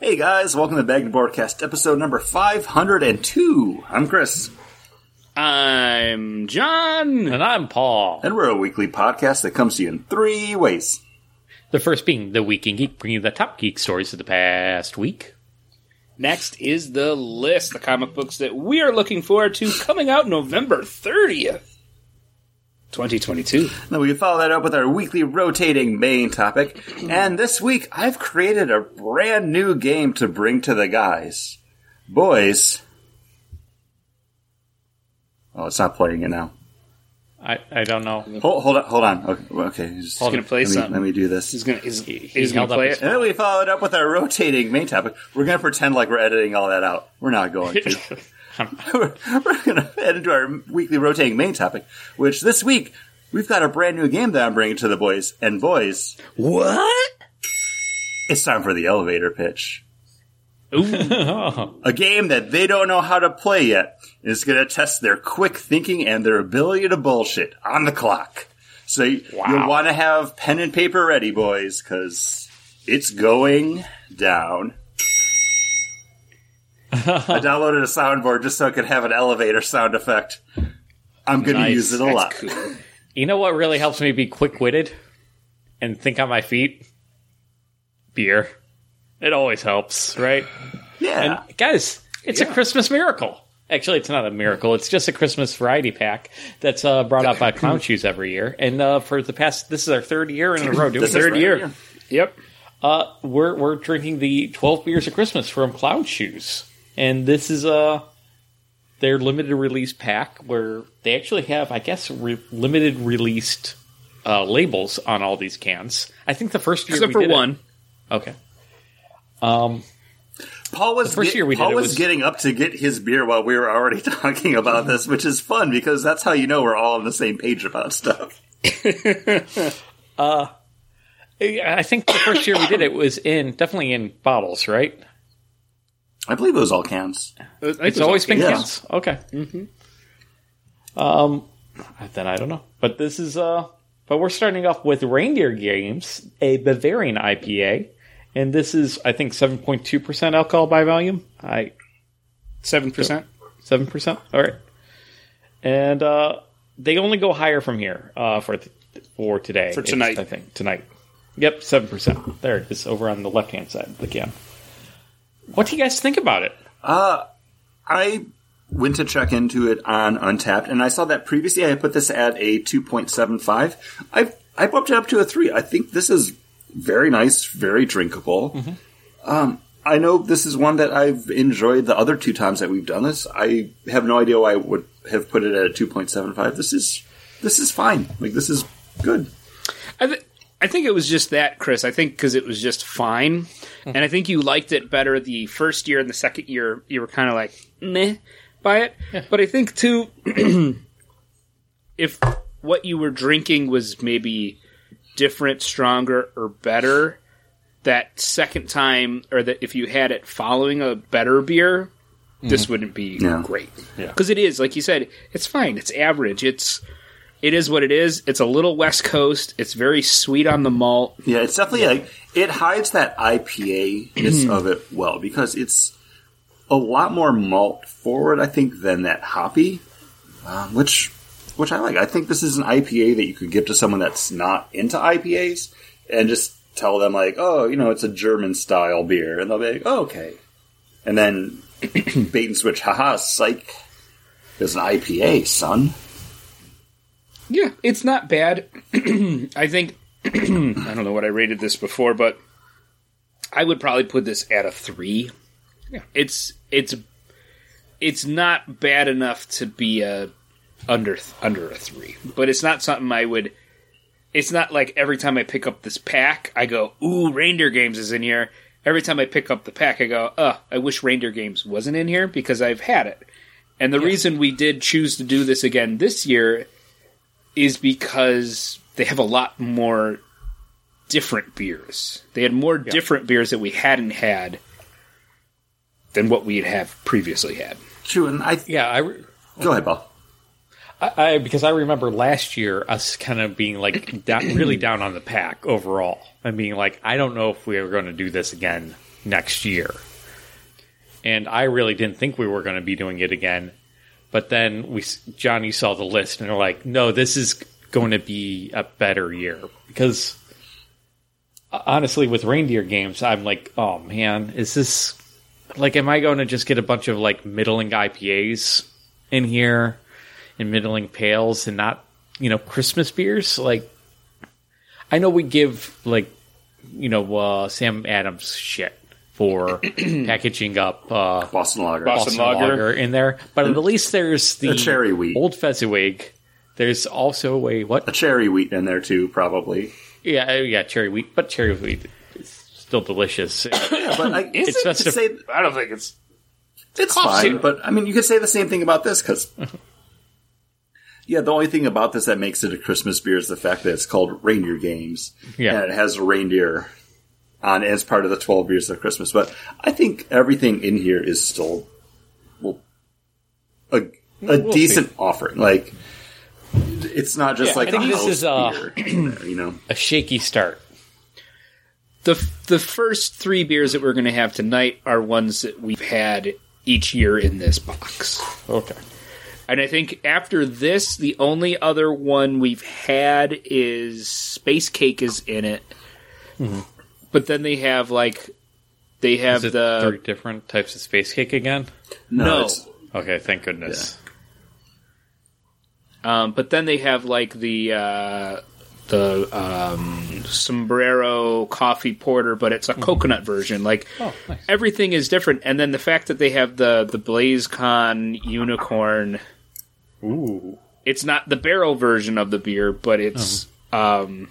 Hey guys, welcome to Bag and Boardcast episode number 502. I'm Chris, I'm John. And I'm Paul. and we're a weekly podcast that comes to you in three ways. The first being the Week in Geek, bringing you the top geek stories of the past week. Next is the list, the comic books that we are looking forward to coming out November 30th, 2022. Then we follow that up with our weekly rotating main topic. And this week, I've created a brand new game to bring to the guys. Boys. Oh, it's not playing it now. I, I don't know. Hold, hold on, hold on. Okay, well, okay. Just, He's gonna play let me, something. let me do this. He's gonna he's, he's gonna play it. And then we follow it up with our rotating main topic. We're going to pretend like we're editing all that out. We're not going to. we're we're going to head into our weekly rotating main topic, which this week we've got a brand new game that I'm bringing to the boys. And boys, What? it's time for the elevator pitch. A game that they don't know how to play yet is going to test their quick thinking and their ability to bullshit on the clock. So you'll want to have pen and paper ready, boys, because it's going down. I downloaded a soundboard just so I could have an elevator sound effect. I'm going to use it a that's lot. cool. You know what really helps me be quick witted and think on my feet? Beer. It always helps, right? Yeah. And guys, it's a Christmas miracle. Actually, it's not a miracle. It's just a Christmas variety pack that's uh, brought out by Clown Shoes every year. And uh, for the past, this is our third year in a row doing This. Third right year. here. Yep. Uh, we're we're drinking the 12 beers of Christmas from Clown Shoes, and this is uh their limited release pack where they actually have, I guess, re- limited released uh, labels on all these cans. I think the first year Except we for did it- one. okay. Um, Paul was first year we did Paul it was, was- getting up to get his beer while we were already talking about this, which is fun because that's how you know we're all on the same page about stuff. I think the first year we did it was in definitely in bottles, right? I believe it was all cans. It's always been Yeah. cans. Okay. Mm-hmm. Um, then I don't know, but this is uh, but we're starting off with Reindeer Games, a Bavarian IPA, and this is I think seven point two percent alcohol by volume. I Seven percent. seven percent. All right, and uh, they only go higher from here uh, for th- for today For It's, tonight. I think tonight. Yep, seven percent. There it is over on the left hand side of the can. What do you guys think about it? I went to check into it on Untappd, and I saw that previously I put this at a 2.75. I I bumped it up to a 3. I think this is very nice, very drinkable. Um, I know this is one that I've enjoyed the other two times that we've done this. I have no idea why I would have put it at a 2.75. This is this is fine. Like this is good. I, th- I think it was just that, Chris. I think because it was just fine, Mm-hmm. and I think you liked it better the first year and the second year. You were kind of like meh by it, but I think too, if what you were drinking was maybe different, stronger, or better, that second time, or that if you had it following a better beer, this mm-hmm. wouldn't be Yeah. great. Yeah. because it is like you said, it's fine. It's average. It's it is what it is. It's a little West Coast. It's very sweet on the malt. Yeah, it's definitely like it hides that IPA ness of it well because it's a lot more malt forward, I think, than that hoppy, um, which which I like. I think this is an IPA that you could give to someone that's not into IPAs and just tell them like, oh, you know, it's a German style beer, and they'll be like, oh, okay, and then bait and switch, haha, psych, there's an IPA, son. Yeah, it's not bad. I think I don't know what I rated this before, but I would probably put this at a three. Yeah, it's it's it's not bad enough to be a under under a three, but it's not something I would. It's not like every time I pick up this pack, I go, "Ooh, Reindeer Games is in here." Every time I pick up the pack, I go, "Uh, I wish Reindeer Games wasn't in here because I've had it." And the reason we did choose to do this again this year is because they have a lot more different beers. They had more different beers that we hadn't had than what we'd have previously had. True, and I Yeah, I. Re- go ahead, Paul. I, I because I remember last year us kind of being like down, really down on the pack overall and being like, I don't know if we are going to do this again next year. And I really didn't think we were going to be doing it again. But then we Johnny saw the list and they're like, "No, this is going to be a better year." Because honestly with reindeer games, I'm like, "Oh man, is this like am I going to just get a bunch of like middling IPAs in here and middling pales and not, you know, Christmas beers?" Like I know we give like you know uh, Sam Adams shit for packaging up uh, Boston Lager. Boston Boston Lager. Lager. in there, but at least there's the A cherry wheat. old Fezziwig. There's also a what? A cherry wheat in there too, probably. Yeah, uh, yeah, cherry wheat, but cherry wheat is still delicious. But I, It's it? festive. say I don't think it's. it's fine. syrup. But I mean, you could say the same thing about this because. Yeah, the only thing about this that makes it a Christmas beer is the fact that it's called Reindeer Games. Yeah. And it has a reindeer on as part of the 12 beers of Christmas. But I think everything in here is still well, a, a We'll decent offering. Like, it's not just Yeah, like I think a this house is, uh, beer you know? a shaky start. the the first three beers that we're going to have tonight are ones that we've had each year in this box. Okay. And I think after this, the only other one we've had is Space Cake is in it. But then they have like they have Is it the three different types of space cake again? No. it's- Okay, thank goodness. Um, but then they have like the uh, the um, sombrero coffee porter, but it's a coconut version. Like Oh, nice. everything is different, and then the fact that they have the the Blaecorn unicorn. Ooh. It's not the barrel version of the beer, but it's um,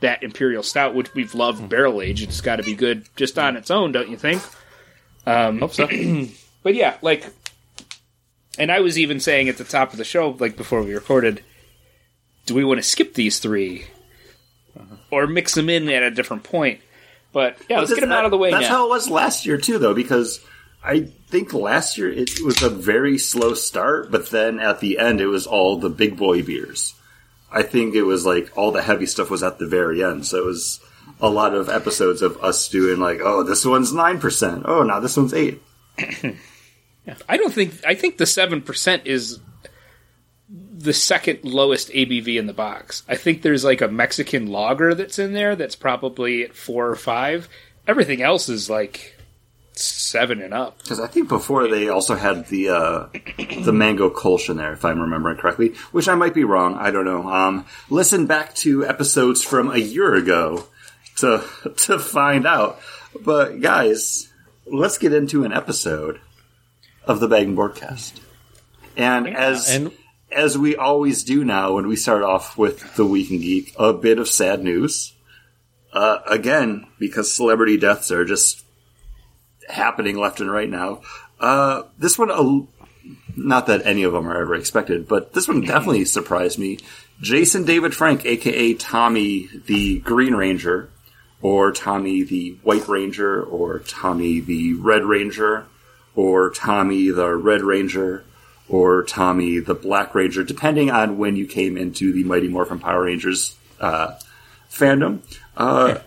that imperial stout, which we've loved barrel aged. It's got to be good just on its own, don't you think? Hope so. But yeah, like, and I was even saying at the top of the show, like before we recorded, do we want to skip these 3 uh-huh. or mix them in at a different point? But yeah, let's get them that- out of the way That's now. how it was last year too, though, because I think last year it was a very slow start, but then at the end it was all the big boy beers. I think it was like all the heavy stuff was at the very end, so it was a lot of episodes of us doing like, oh, this one's nine percent. Oh, now this one's eight. I don't think I think the seven percent is the second lowest ABV in the box. I think there's like a Mexican lager that's in there that's probably at four or five. Everything else is like seven and up. Because I think before they also had the uh, the mango kolsch in there, if I'm remembering correctly, which I might be wrong. I don't know. Um, listen back to episodes from a year ago to to find out. But guys, let's get into an episode of the Bag and Boardcast. And as and- as we always do now when we start off with the Week in Geek, a bit of sad news. Uh, again, because celebrity deaths are just happening left and right now. Uh, this one, uh, not that any of them are ever expected, but this one definitely surprised me. Jason David Frank, aka Tommy the Green Ranger, or Tommy the White Ranger, or Tommy the Red Ranger, or Tommy the Red Ranger, or Tommy the Black Ranger, depending on when you came into the Mighty Morphin Power Rangers uh, fandom. Uh,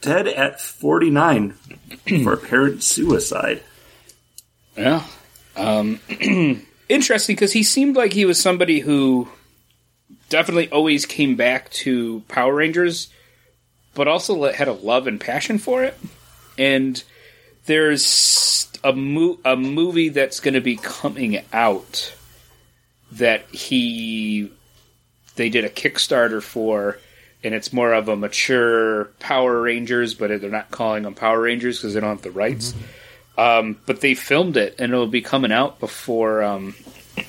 dead at 49 for apparent suicide. Yeah. Um, interesting because he seemed like he was somebody who definitely always came back to Power Rangers, but also had a love and passion for it. And there's a, mo- a movie that's going to be coming out that he they did a Kickstarter for, and it's more of a mature Power Rangers, but they're not calling them Power Rangers because they don't have the rights. Um, but they filmed it, and it'll be coming out before, um, uh,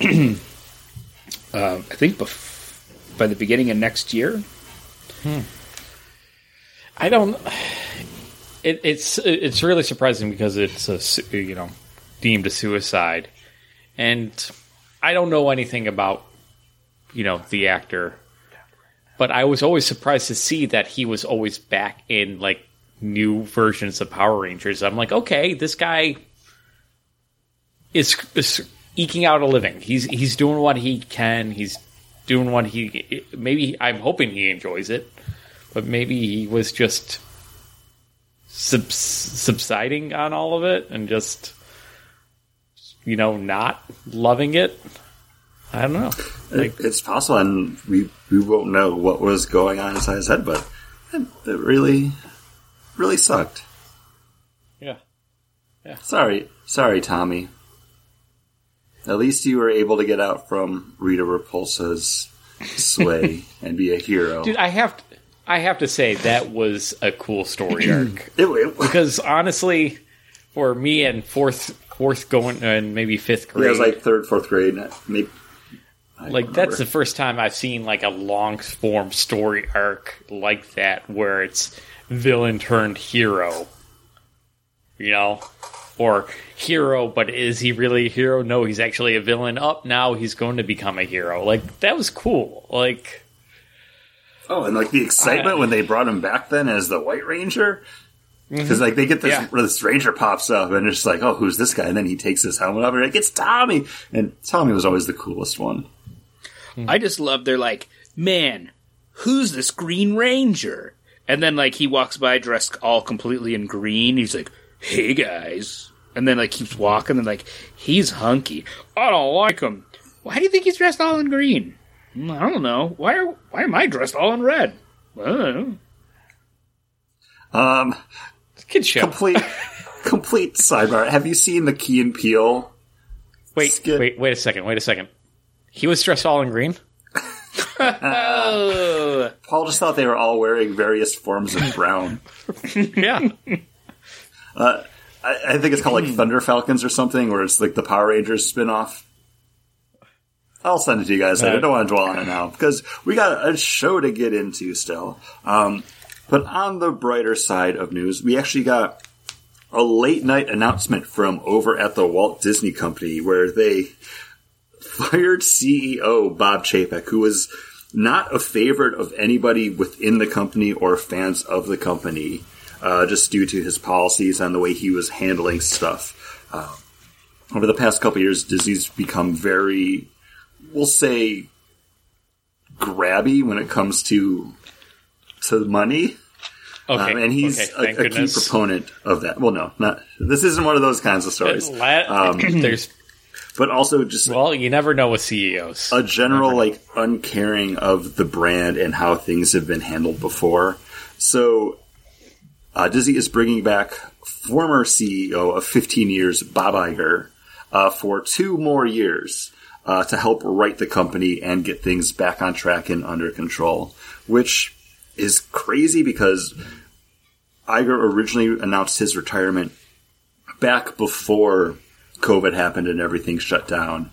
I think, bef- by the beginning of next year. I don't. It, it's it's really surprising because it's a you know deemed a suicide, and I don't know anything about you know the actor, but I was always surprised to see that he was always back in like new versions of Power Rangers. I'm like, okay, this guy is, is eking out a living. He's he's doing what he can. He's doing what he maybe. I'm hoping he enjoys it, but maybe he was just subs- subsiding on all of it and just you know not loving it. I don't know. It- it's possible, and we we won't know what was going on inside his head, but it, it really, really sucked. Yeah. Yeah. Sorry, sorry, Tommy. At least you were able to get out from Rita Repulsa's sway and be a hero. Dude, I have to, I have to say that was a cool story arc. It- it- because honestly, for me and fourth fourth going uh, and maybe fifth it grade, was like third, fourth grade. Maybe like that's the first time I've seen like a long form story arc like that where it's villain turned hero. You know? Or hero, but is he really a hero? No, he's actually a villain. Up now he's going to become a hero. Like that was cool. Like oh, and like the excitement when they brought him back then as the White Ranger. Mm-hmm. Because like they get this, Yeah. this ranger pops up and it's like, oh, who's this guy? And then he takes his helmet off and like, it's Tommy. And Tommy was always the coolest one. I just love they're like, man, who's this Green Ranger? And then like he walks by dressed all completely in green. He's like, hey guys. And then like keeps walking and like, he's hunky. I don't like him. Why do you think he's dressed all in green? "Mm, I don't know. Why are why am I dressed all in red? I. Um, kid show. complete, complete sidebar. Have you seen the Key and Peele? Wait, skit? wait, wait a second. Wait a second. He was dressed all in green. Oh, Paul just thought they were all wearing various forms of brown. Yeah. I, I think it's called like Thunder Falcons or something, where it's like the Power Rangers spinoff. I'll send it to you guys. I don't want to dwell on it now because we got a show to get into still. Um, but on the brighter side of news, we actually got a late night announcement from over at the Walt Disney Company where they fired CEO Bob Chapek, who was not a favorite of anybody within the company or fans of the company, uh, just due to his policies and the way he was handling stuff. Uh, over the past couple years, Disney's become very, we'll say, grabby when it comes to to money. Okay. Um, and he's okay, a, a key proponent of that. Well, no, not this isn't one of those kinds of stories. La- There's But also just well, you never know with CEOs. a general like uncaring of the brand and how things have been handled before. So uh, Disney is bringing back former CEO of 15 years, Bob Iger, uh, for two more years uh, to help right the company and get things back on track and under control, which is crazy because Iger originally announced his retirement back before COVID happened and everything shut down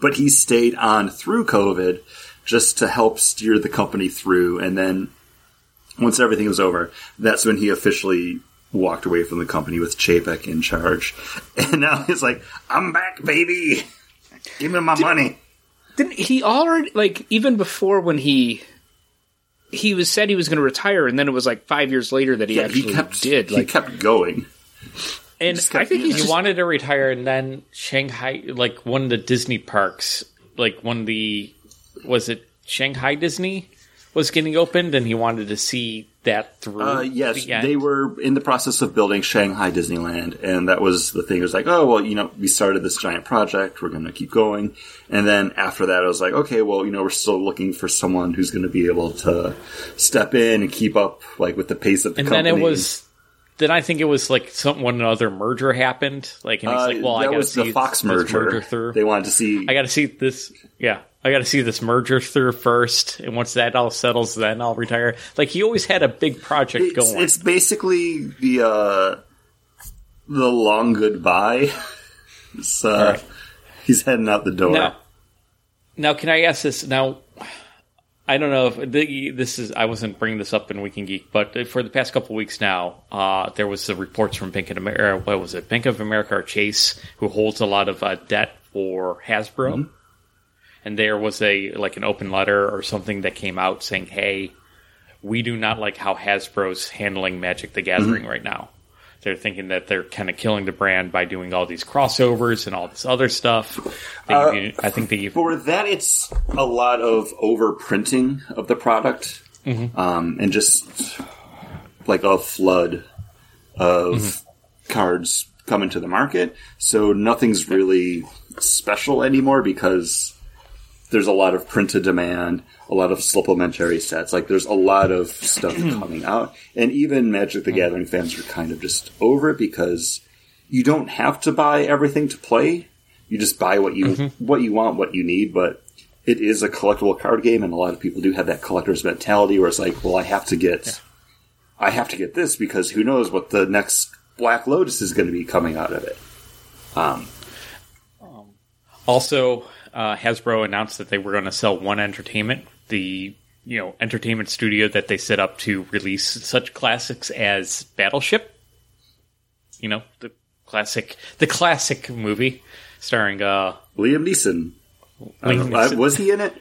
but he stayed on through COVID just to help steer the company through. And then once everything was over, that's when he officially walked away from the company with Chapek in charge. And now he's like, I'm back, baby. Give me my money. didn't he already like even before when he he was said he was going to retire, and then it was like five years later that he Yeah, actually he kept did. Like, he kept going. and just I think he just wanted to retire, and then Shanghai, like one of the Disney parks, like one of the was it Shanghai Disney was getting opened, and he wanted to see that through. Uh, yes, the they were in the process of building Shanghai Disneyland, and that was the thing. It was like, oh well, you know, we started this giant project, we're going to keep going, and then after that, I was like, okay, well, you know, we're still looking for someone who's going to be able to step in and keep up, like with the pace of the and company. then it was. Then I think it was like some when another merger happened. Like, and he's Uh, like, "Well, I that got to was see the Fox this merger. through. They wanted to see. I got to see this. Yeah, I got to see this merger through first, and once that all settles, then I'll retire. Like he always had a big project it's, going. it's basically the uh, the long goodbye. so uh, Alright. He's heading out the door. Now, now, can I ask this? Now, I don't know if the, this is. I wasn't bringing this up in Week in Geek, but for the past couple weeks now, uh, there was the reports from Bank of America. What was it? Bank of America or Chase, who holds a lot of uh, debt for Hasbro, and there was a like an open letter or something that came out saying, "Hey, we do not like how Hasbro's handling Magic the Gathering right now." They're thinking that they're kind of killing the brand by doing all these crossovers and all this other stuff. Uh, I think they For that, it's a lot of overprinting of the product, Mm-hmm. um, and just like a flood of cards coming to the market. So nothing's really special anymore because there's a lot of printed demand, a lot of supplementary sets. Like there's a lot of stuff coming out, and even Magic the Gathering fans are kind of just over it because you don't have to buy everything to play. You just buy what you what you want, what you need. But it is a collectible card game, and a lot of people do have that collector's mentality where it's like, well, I have to get, I have to get this because who knows what the next Black Lotus is going to be coming out of it. Um, Also, uh, Hasbro announced that they were going to sell eOne Entertainment, the you know entertainment studio that they set up to release such classics as Battleship. You know the classic, the classic movie starring uh, Liam Neeson. Liam know, I- was he in it?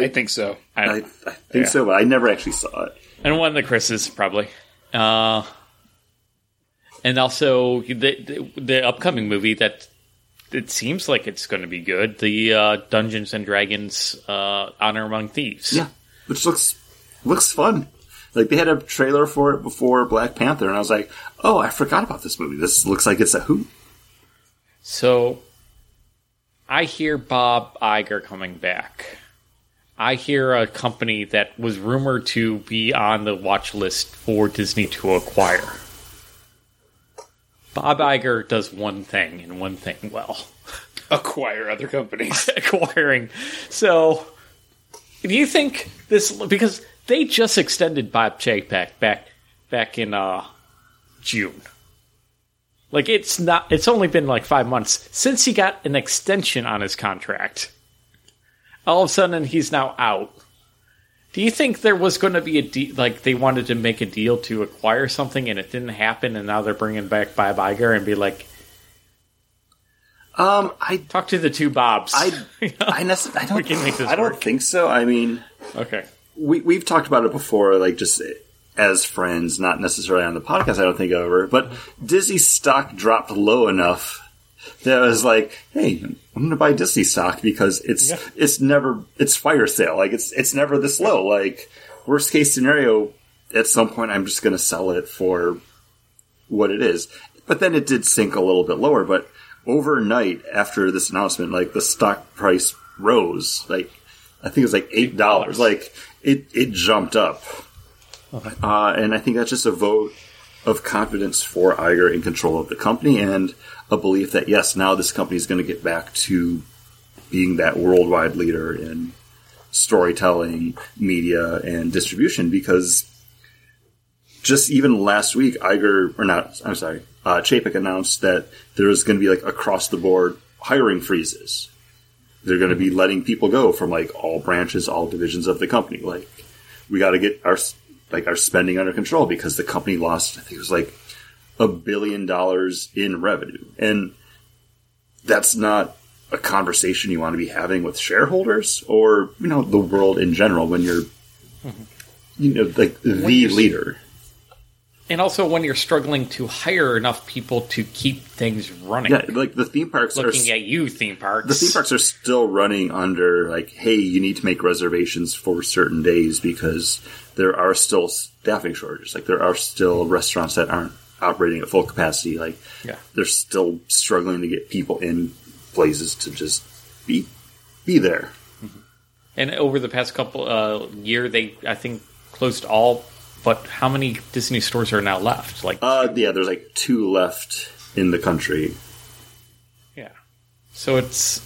I think so. I, I think Yeah. so, but I never actually saw it. and one of the Chris's probably. Uh, and also the, the the upcoming movie that it seems like it's going to be good. The uh, Dungeons and Dragons uh, Honor Among Thieves. Yeah, which looks looks fun. Like they had a trailer for it before Black Panther, and I was like, "Oh, I forgot about this movie. This looks like it's a hoot." So I hear Bob Iger coming back. I hear a company that was rumored to be on the watch list for Disney to acquire. Bob Iger does one thing and one thing well. Acquire other companies. acquiring. So, do you think this because they just extended Bob Chapek back back in uh, June? Like it's not. It's only been like five months since he got an extension on his contract. All of a sudden, he's now out. Do you think there was going to be a deal, like they wanted to make a deal to acquire something and it didn't happen, and now they're bringing back Bob Iger and be like, Um, I talk to the two Bobs. I I, nece- I don't can make this I don't work. think so. I mean, okay. we we've talked about it before, like just as friends, not necessarily on the podcast. I don't think ever, but Disney stock dropped low enough that was like, "Hey, I'm going to buy Disney stock because it's Yeah. it's never it's fire sale. Like it's it's never this low. Like worst case scenario, at some point, I'm just going to sell it for what it is." But then it did sink a little bit lower, but overnight after this announcement, like the stock price rose. Like I think it was like eight dollars. Like it it jumped up, uh, and I think that's just a vote of confidence for Iger in control of the company and a belief that yes, now this company is going to get back to being that worldwide leader in storytelling, media, and distribution because just even last week, Iger, or not, I'm sorry, uh, Chapek announced that there was going to be like across the board hiring freezes. They're going to be letting people go from like all branches, all divisions of the company. Like, we got to get our like our spending under control because the company lost, I think it was like a billion dollars in revenue, and that's not a conversation you want to be having with shareholders or you know the world in general when you're mm-hmm. you know like the leader. And also when you're struggling to hire enough people to keep things running. Yeah, like the theme parks are Looking at you, theme parks. the theme parks are still running under like, hey, you need to make reservations for certain days because there are still staffing shortages. Like there are still restaurants that aren't operating at full capacity. Like Yeah. they're still struggling to get people in places to just be be there. And over the past couple uh, year, they I think closed all. But how many Disney stores are now left? Like, Uh, yeah, there's like two left in the country. yeah. So it's.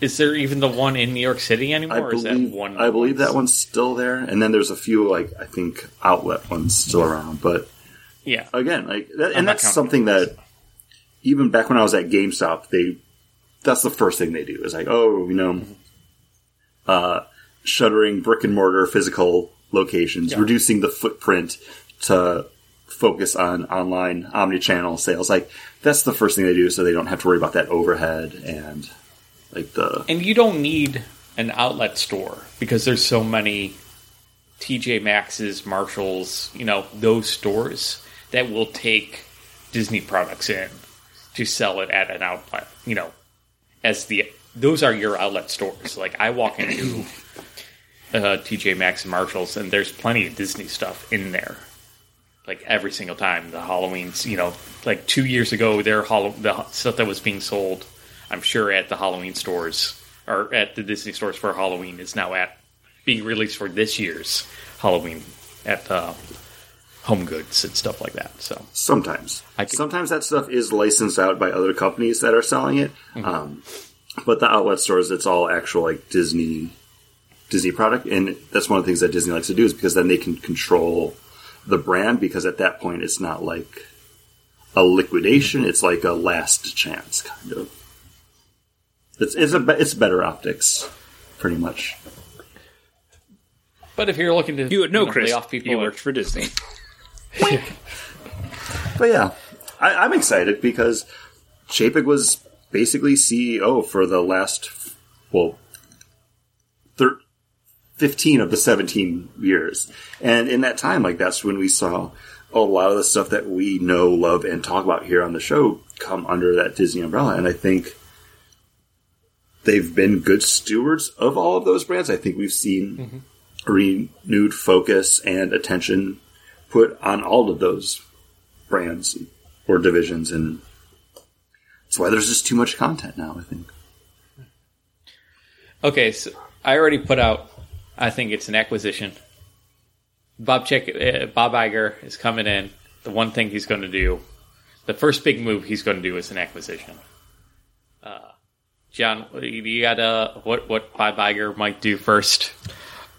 Is there even the one in New York City anymore? I or is believe that one? I believe that one's still there, and then there's a few like I think outlet ones still around, but. Yeah. again, like, that, and that's something that even back when I was at GameStop, they that's the first thing they do is like, oh, you know, uh, shuttering brick and mortar physical locations, Yeah. reducing the footprint to focus on online omni-channel sales. Like that's the first thing they do, so they don't have to worry about that overhead and like the And you don't need an outlet store because there's so many TJ Maxx's, Marshalls, you know, those stores that will take Disney products in to sell it at an outlet, you know, as the those are your outlet stores. Like I walk into uh, TJ Maxx and Marshalls and there's plenty of Disney stuff in there. like every single time the Halloween's. You know, like two years ago, their the stuff that was being sold, I'm sure at the Halloween stores or at the Disney stores for Halloween is now at being released for this year's Halloween at uh, Home Goods and stuff like that. So Sometimes. I could- Sometimes that stuff is licensed out by other companies that are selling it. Mm-hmm. Um, but the outlet stores, it's all actual like Disney Disney product, and that's one of the things that Disney likes to do is because then they can control the brand. Because at that point, it's not like a liquidation; it's like a last chance kind of. It's it's a it's better optics, pretty much. But if you're looking to You would know, lay Chris. off people, You worked for Disney. But yeah, I, I'm excited because Chapek was basically CEO for the last, well, thir- 15 of the 17 years. And in that time, like, that's when we saw a lot of the stuff that we know, love, and talk about here on the show come under that Disney umbrella. And I think they've been good stewards of all of those brands. I think we've seen mm-hmm. renewed focus and attention put on all of those brands or divisions, and that's why there's just too much content now. I think. Okay, so I already put out. I think it's an acquisition. Bob Chick, uh, Bob Iger is coming in. The one thing he's going to do, the first big move he's going to do is an acquisition. Uh, John, you got uh, what what Bob Iger might do first,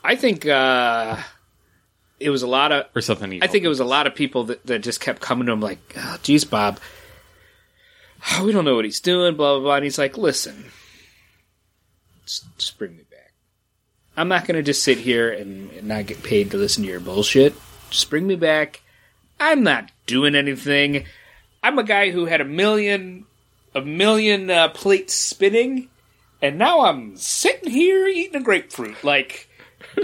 I think uh, it was a lot of. or something? I think it was a lot of people that, that just kept coming to him like, oh, "Geez, Bob, we don't know what he's doing." Blah blah blah. And he's like, "Listen, just, just bring me back. I'm not going to just sit here and, and not get paid to listen to your bullshit. Just bring me back. I'm not doing anything. I'm a guy who had a million, a million uh, plates spinning, and now I'm sitting here eating a grapefruit. Like,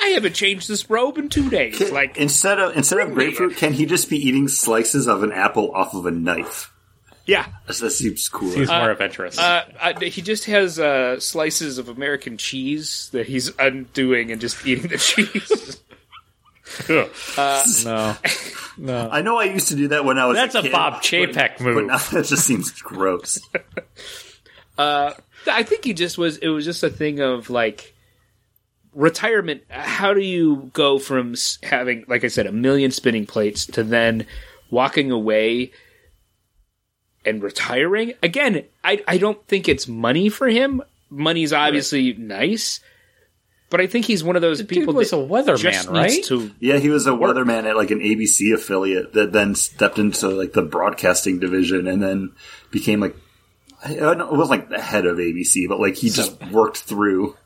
I haven't changed this robe in two days. Like, instead of instead of bring me grapefruit, can he just be eating slices of an apple off of a knife? yeah. That that seems cooler. He's more adventurous. Uh, uh, he just has uh, slices of American cheese that he's undoing and just eating the cheese. no, no, I know I used to do that when I was. that's a kid, Bob Chapek movie. but move. now that just seems gross. I think he just was. It was just a thing of like retirement. How do you go from having, like I said, a million spinning plates to then walking away and retiring? Again, I I don't think it's money for him. Money's obviously nice, but I think he's one of those people Dude was that a weatherman, just right? to Yeah, he was a weatherman at like an ABC affiliate that then stepped into like the broadcasting division and then became like I don't know, it wasn't like the head of ABC, but like he just worked through.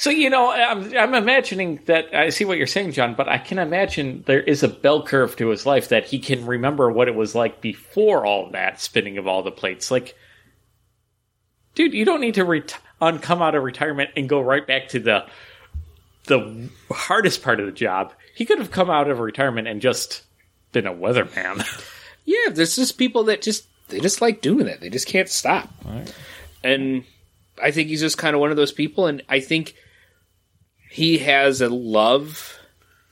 So you know, I'm, I'm imagining that I see what you're saying, John, but I can imagine there is a bell curve to his life that he can remember what it was like before all that spinning of all the plates. Like, dude, you don't need to ret- un- come out of retirement and go right back to the the hardest part of the job. He could have come out of retirement and just been a weatherman. Yeah, there's just people that just they just like doing it. They just can't stop. And I think he's just kind of one of those people and I think he has a love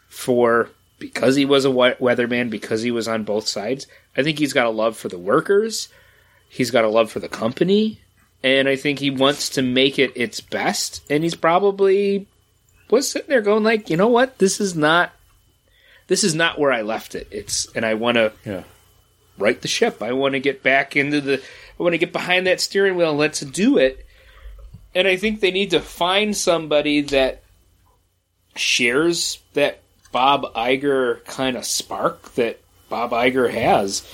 for because he was a weatherman, because he was on both sides. I think he's got a love for the workers. He's got a love for the company, and I think he wants to make it its best. And he's probably was sitting there going like, you know what, this is not, this is not where I left it. It's and I want to yeah. right the ship. I want to get back into the. I want to get behind that steering wheel. and Let's do it. And I think they need to find somebody that shares that Bob Iger kind of spark that Bob Iger has,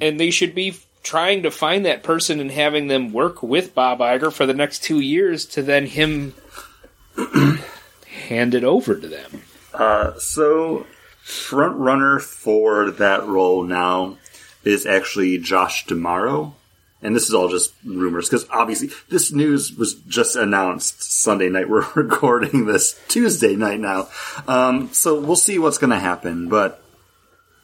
and they should be trying to find that person and having them work with Bob Iger for the next two years to then him hand it over to them. Uh, so, front runner for that role now is actually Josh D'Amaro. And this is all just rumors because obviously this news was just announced Sunday night. We're recording this Tuesday night now. Um, so we'll see what's going to happen. But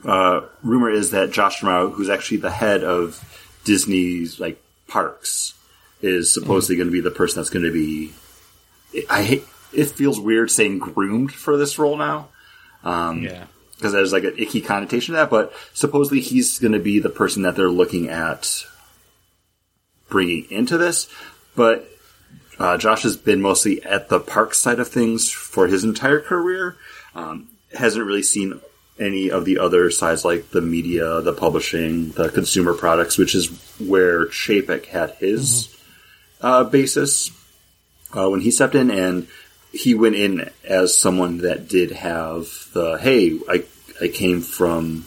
uh, rumor is that Josh D'Amaro, who's actually the head of Disney's like parks, is supposedly going to be the person that's going to be. I hate. It feels weird saying groomed for this role now, yeah. because there's like an icky connotation to that. But supposedly he's going to be the person that they're looking at bringing into this. But uh, Josh has been mostly at the park side of things for his entire career. Um, hasn't really seen any of the other sides like the media, the publishing, the consumer products, which is where Chapek had his uh, basis uh, when he stepped in, and he went in as someone that did have the hey, I I came from.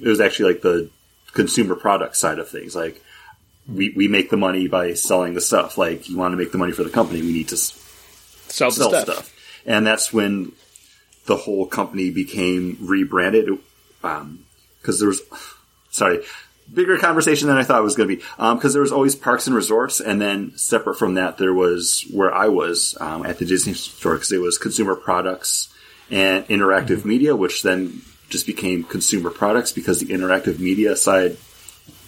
It was actually like the consumer product side of things, like. We, we make the money by selling the stuff. Like you want to make the money for the company, we need to s- Sell sell stuff. stuff. And that's when the whole company became rebranded. Um, because there was, sorry, bigger conversation than I thought it was going to be. Um, because there was always parks and resorts, and then separate from that, there was where I was um, at the Disney store because it was consumer products and interactive mm-hmm. media, which then just became consumer products because the interactive media side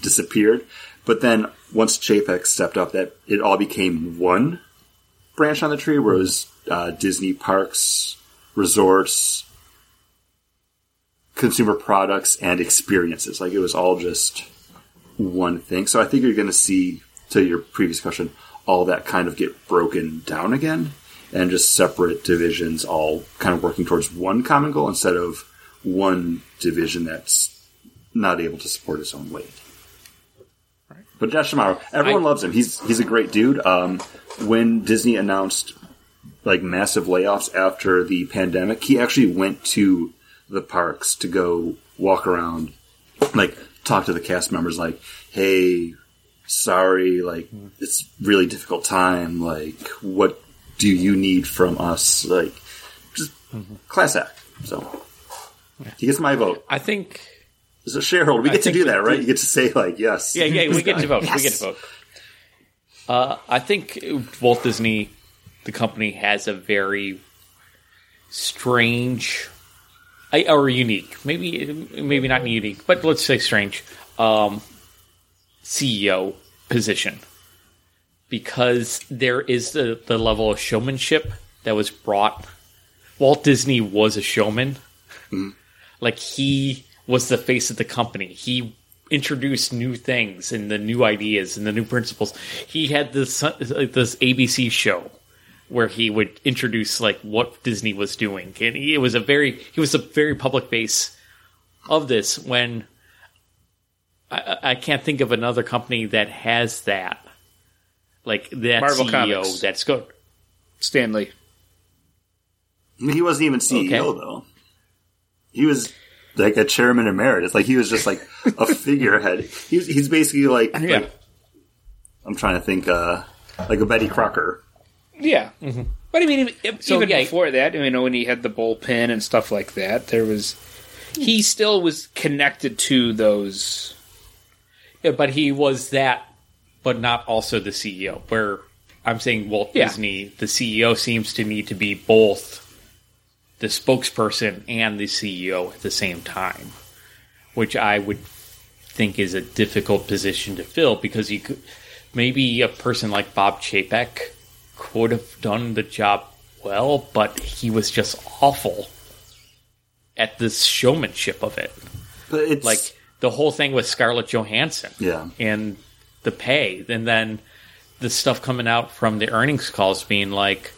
disappeared. But then once Chapek stepped up, that it all became one branch on the tree, where it was uh, Disney parks, resorts, consumer products, and experiences. Like it was all just one thing. So I think you're going to see, to your previous question, all that kind of get broken down again, and just separate divisions, all kind of working towards one common goal instead of one division that's not able to support its own weight. But Josh D'Amaro, everyone I- loves him. He's he's a great dude. Um, when Disney announced like massive layoffs after the pandemic, he actually went to the parks to go walk around, like talk to the cast members, like, "Hey, sorry, like it's really difficult time. Like, what do you need from us? Like, just class act." So he gets my vote. I think As a shareholder, we get to do that, right? You get to say like, "Yes." Yeah, yeah, we get to vote. We get to vote. Uh, I think Walt Disney, the company, has a very strange, I- or unique, maybe maybe not unique, but let's say strange, um, CEO position because there is the, the level of showmanship that was brought. Walt Disney was a showman. Like he was the face of the company. He introduced new things and the new ideas and the new principles. He had this this ABC show where he would introduce like what Disney was doing, and he, it was a very he was a very public face of this. When I, I I can't think of another company that has that, like that Marvel CEO Comics. that's good. Stanley. He wasn't even CEO Okay. though. He was like a chairman emeritus. Like he was just like a figurehead. He's he's basically like, Yeah. like- I'm trying to think uh like a Betty Crocker. Yeah. But I mean, even, So, even yeah. before that, I mean, when he had the bullpen and stuff like that, there was. He still was connected to those. Yeah, but he was that, but not also the CEO. Where I'm saying Walt Yeah. Disney, the CEO seems to me to be both the spokesperson and the CEO at the same time, which I would think is a difficult position to fill because you could maybe a person like Bob Chapek could have done the job well, but he was just awful at this showmanship of it But it's like the whole thing with Scarlett Johansson Yeah. and the pay, and then the stuff coming out from the earnings calls being like,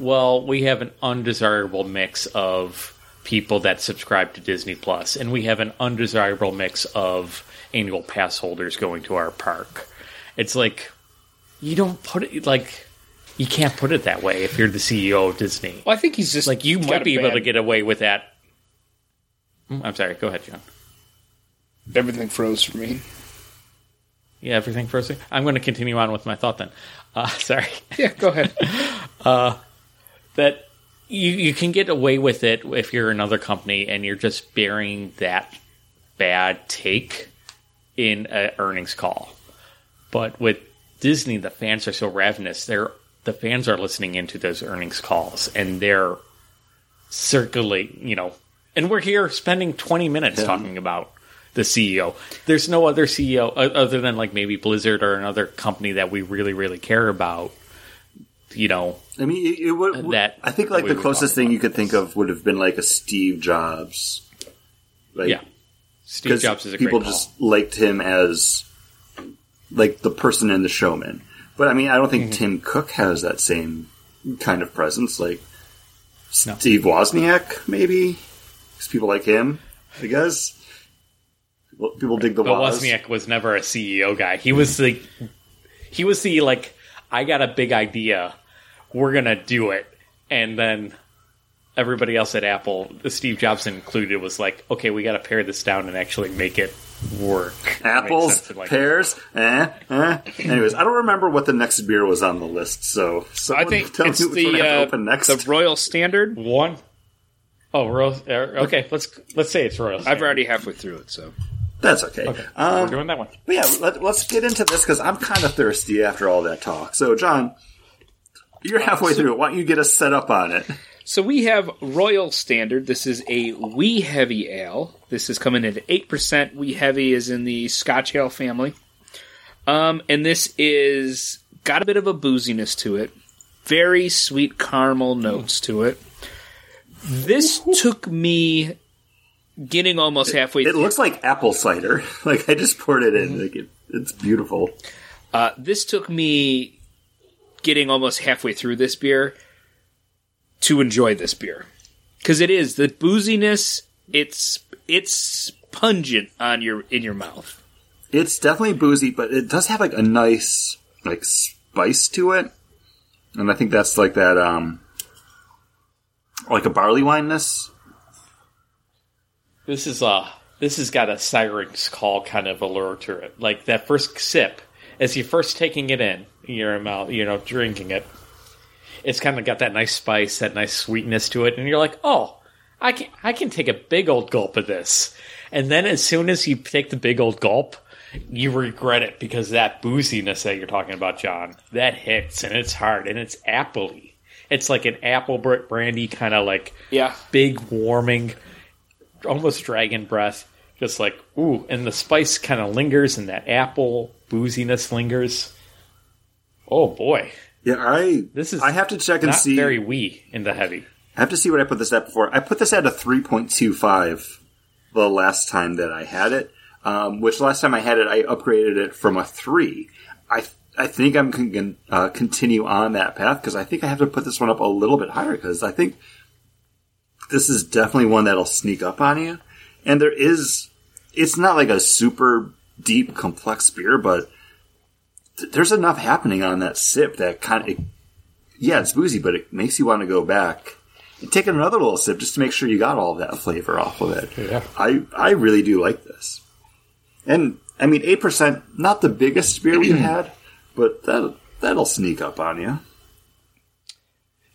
well, we have an undesirable mix of people that subscribe to Disney Plus, and we have an undesirable mix of annual pass holders going to our park. It's like you don't put it like you can't put it that way if you're the CEO of Disney. Well, I think he's just Like you might a be able to get away with that. Mm, I'm sorry. Go ahead, John. Everything froze for me. Yeah, everything froze. I'm going to continue on with my thought then. Uh, sorry. Yeah, go ahead. that you, you can get away with it if you're another company and you're just bearing that bad take in an earnings call. But with Disney, the fans are so ravenous. They're the fans are listening into those earnings calls and they're circulating, you know. And we're here spending 20 minutes Yeah. talking about the CEO. There's no other CEO other than like maybe Blizzard or another company that we really, really care about you know, I mean, it, it would. That I think like the closest thing you could think of would have been like a Steve Jobs. Like, yeah. Steve Jobs is a people just liked him as like the person and the showman. But I mean, I don't think Mm-hmm. Tim Cook has that same kind of presence. Like No. Steve Wozniak, maybe because people like him. I guess people, people dig the But Woz. Wozniak was never a CEO guy. He was the he was the like I got a big idea, we're gonna do it, and then everybody else at Apple, Steve Jobs included, was like, okay, we got to pare this down and actually make it work. Apples, like- pears, eh, eh. Anyways, I don't remember what the next beer was on the list, so I think tell it's me which one I the uh, open next. the Royal Standard. One. Oh, Royal. er, Okay, let's let's say it's Royal. I've already halfway through it, so That's okay. Okay, Um, we're doing that one. But yeah, let, us get into this because I'm kind of thirsty after all that talk. So, John, you're halfway through it. Why don't you get us set up on it? So we have Royal Standard. This is a wee heavy ale. This is coming in at eight percent. Wee heavy is in the Scotch ale family, um, and this is got a bit of a booziness to it. Very sweet caramel notes to it. This took me getting almost halfway. It looks like apple cider. Like I just poured it in. Like it, it's beautiful. Uh, this took me getting almost halfway through this beer to enjoy this beer because it is the booziness. It's it's pungent on your in your mouth. It's definitely boozy, but it does have like a nice like spice to it, and I think that's like that um like a barley wineness. This is uh this has got a siren's call kind of allure to it. Like that first sip, as you're first taking it in your mouth, you know, drinking it, it's kind of got that nice spice, that nice sweetness to it, and you're like, oh, I can I can take a big old gulp of this, and then as soon as you take the big old gulp. You regret it because that booziness that you're talking about, John, that hits and it's hard and it's appley. It's like an apple brandy kind of like Yeah, big warming, almost dragon breath. Just like ooh, and the spice kind of lingers, and that apple booziness lingers. Oh boy, Yeah, I this is I have to check and see. very wee in the heavy. I have to see what I put this at before. I put this at a 3.25 the last time that I had it, um, which last time I had it, I upgraded it from a 3. I, I think I'm going to uh, continue on that path because I think I have to put this one up a little bit higher because I think this is definitely one that'll sneak up on you. And there is, it's not like a super deep, complex beer, but th- there's enough happening on that sip that kind of, yeah, it's boozy, but it makes you want to go back and take another little sip just to make sure you got all of that flavor off of it. Yeah. I I really do like this, and I mean eight percent, not the biggest beer we've had, but that that'll sneak up on you.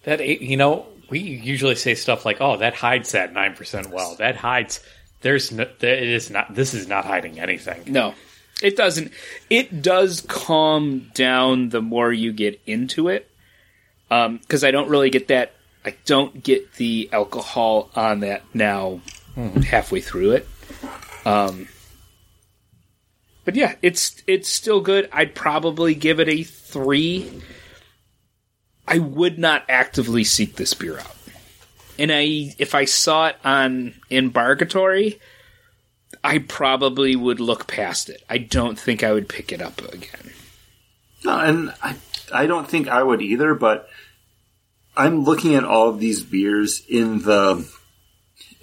That eight- you know, we usually say stuff like, "Oh, that hides that nine percent well." That hides. There's no, there, it is not. This is not hiding anything. no, it doesn't. It does calm down the more you get into it, because I don't really get that. I don't get the alcohol on that now. Halfway through it, um, but yeah, it's it's still good. I'd probably give it a three. I would not actively seek this beer out. And I if I saw it on Embargatory, I probably would look past it. I don't think I would pick it up again. No, and I I don't think I would either, but I'm looking at all of these beers in the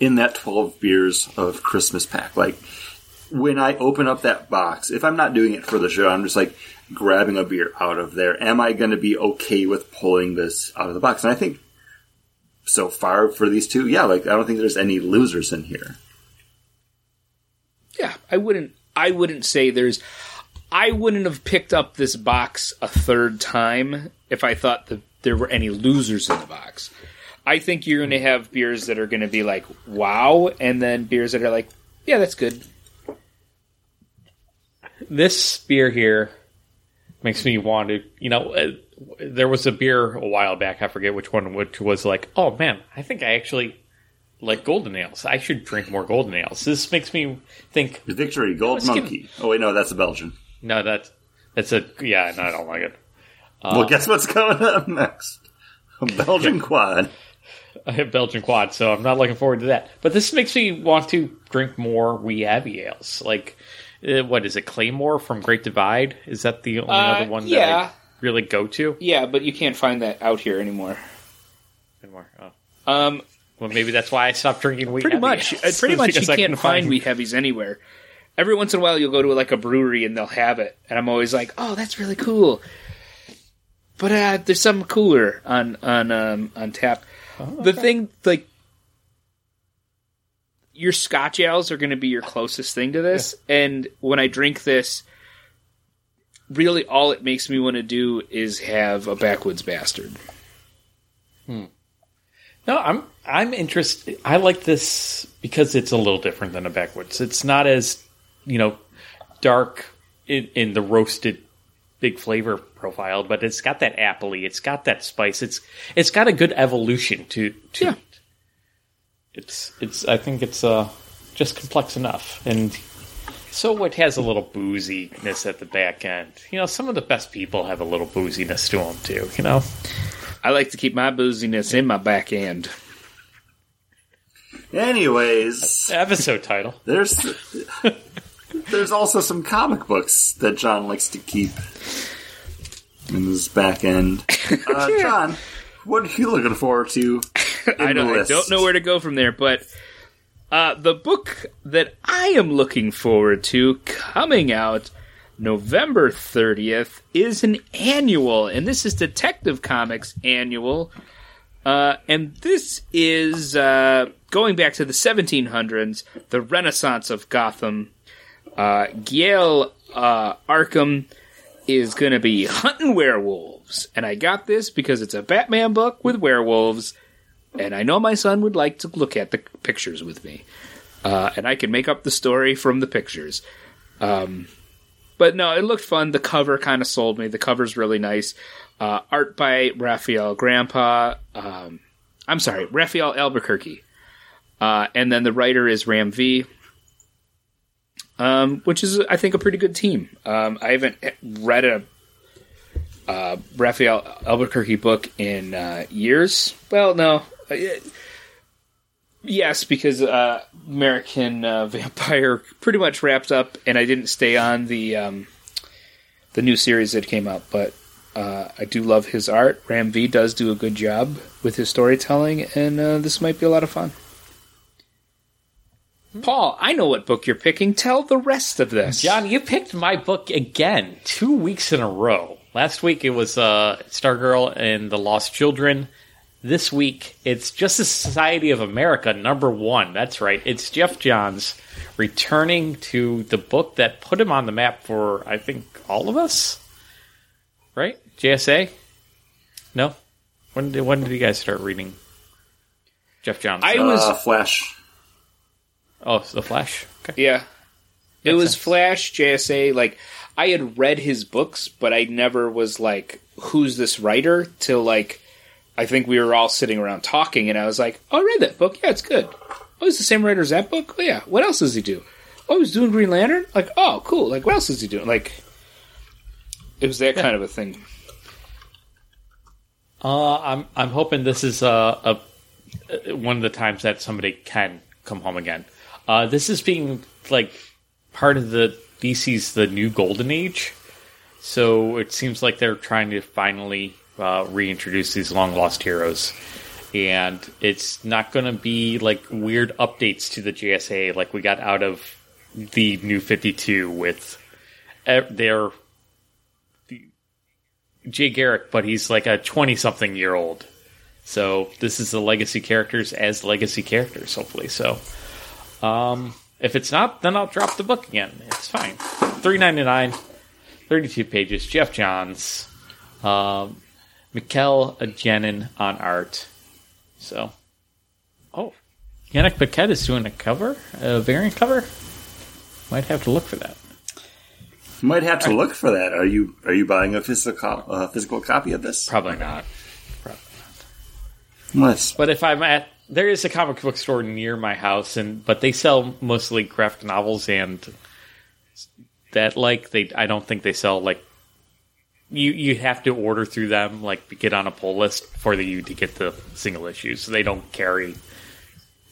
in that 12 beers of Christmas pack. Like when I open up that box, if I'm not doing it for the show, I'm just like grabbing a beer out of there. Am I going to be okay with pulling this out of the box? And I think so far for these two, yeah, like I don't think there's any losers in here. Yeah, I wouldn't I wouldn't say there's I wouldn't have picked up this box a third time if I thought that there were any losers in the box. I think you're going to have beers that are going to be like wow and then beers that are like yeah, that's good. this beer here makes me want to you know uh, there was a beer a while back i forget which one which was like oh man i think i actually like golden ales i should drink more golden ales this makes me think Victory, Gold Let's get- Monkey. Oh wait, no, that's a Belgian. no that's that's a yeah no i don't like it well, guess what's coming up next? A Belgian quad. I have Belgian quad, so I'm not looking forward to that. But this makes me want to drink more wee Abbey ales. Like, uh, what is it, Claymore from Great Divide? Is that the only Uh, other one that yeah. I really go to? Yeah, but you can't find that out here anymore. Anymore. Oh. Um, Well, maybe that's why I stopped drinking wheat. pretty much. Uh, pretty much, you I can't find wee heavies anywhere. Every once in a while, you'll go to like a brewery and they'll have it, and I'm always like, "Oh, that's really cool." But uh, there's some cooler on on um, on tap. The thing, like, your Scotch ales are going to be your closest thing to this, and when I drink this, really all it makes me want to do is have a backwoods bastard. No, I'm I'm interested. I like this because it's a little different than a backwoods. It's not as you know dark in, in the roasted big flavor profile, but it's got that appley. It's got that spice. It's it's got a good evolution to to Yeah. it. It's it's. I think it's uh just complex enough and. So it has a little booziness at the back end. You know, some of the best people have a little booziness to them too. You know, I like to keep my booziness in my back end. Anyways, episode title. there's there's also some comic books that John likes to keep in his back end. Uh, John, what are you looking forward to? in I don't, the I don't know where to go from there, but uh, the book that I am looking forward to coming out November 30th is an annual, and this is Detective Comics Annual. Uh, and this is uh, going back to the 1700s, the Renaissance of Gotham. Uh, Gail uh, Arkham is going to be hunting werewolves. And I got this because it's a Batman book with werewolves and I know my son would like to look at the pictures with me, uh, and I can make up the story from the pictures. Um, but no, it looked fun. The cover kind of sold me. The cover's really nice. Uh, art by Raphael Grandpa. Um, I'm sorry, Rafael Albuquerque, uh, and then the writer is Ram V. Um, which is, I think, a pretty good team. Um, I haven't read a uh, Rafael Albuquerque book in uh, years. Well, no. Uh, yes, because uh, American uh, Vampire pretty much wrapped up, and I didn't stay on the um, the new series that came out. But uh, I do love his art. Ram V does do a good job with his storytelling, and uh, this might be a lot of fun. Paul, I know what book you're picking. Tell the rest of this. John, you picked my book again, two weeks in a row. Last week it was uh, Stargirl and the Lost Children. This week it's Justice Society of America number one. That's right. It's Geoff Johns returning to the book that put him on the map for, I think, all of us. Right? JSA? No? When did, when did you guys start reading Geoff Johns? I was Uh, Flash. oh, it's The Flash. Okay. Yeah. It was sense. Flash, JSA. Like, I had read his books, but I never was like, who's this writer? Till, like, I think we were all sitting around talking, and I was like, oh, I read that book. Yeah, it's good. Oh, he's the same writer as that book? Oh, yeah. What else does he do? Oh, he's doing Green Lantern? Like, oh, cool. Like, what else is he doing? Like, it was that kind of a thing. Uh, I'm I'm hoping this is uh, a one of the times that somebody can come home again. Uh, this is being like part of the DC's the new golden age, so it seems like they're trying to finally uh, reintroduce these long lost heroes, and it's not going to be like weird updates to the JSA like we got out of the new Fifty Two with uh, their Jay Garrick, but he's like a 20 something year old. So this is the legacy characters as legacy characters, hopefully. So um, if it's not, then I'll drop the book again. It's fine. Three ninety nine, 32 pages. Geoff Johns, um, Mikel Janin on art. So, oh, Yanick Paquette is doing a cover, a variant cover. Might have to look for that. You might have to look for that. Are you are you buying a physical uh, physical copy of this? Probably not. Unless But if I'm at there is a comic book store near my house, and but they sell mostly graphic novels and that like they I don't think they sell like you you have to order through them, like get on a pull list for the you to get the single issues. So they don't carry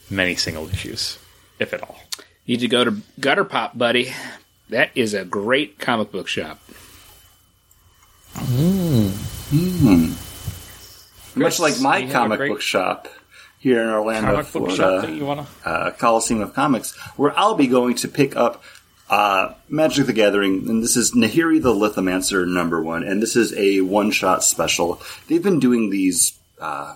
many single issues, if at all. You need to go to Gutter Pop, buddy. That is a great comic book shop. Much like my you have a comic great- book shop here in Orlando, Comic book shop Florida, you wanna uh, Coliseum of Comics, where I'll be going to pick up uh, Magic the Gathering, and this is Nahiri the Lithomancer number one, and this is a one-shot special. They've been doing these uh,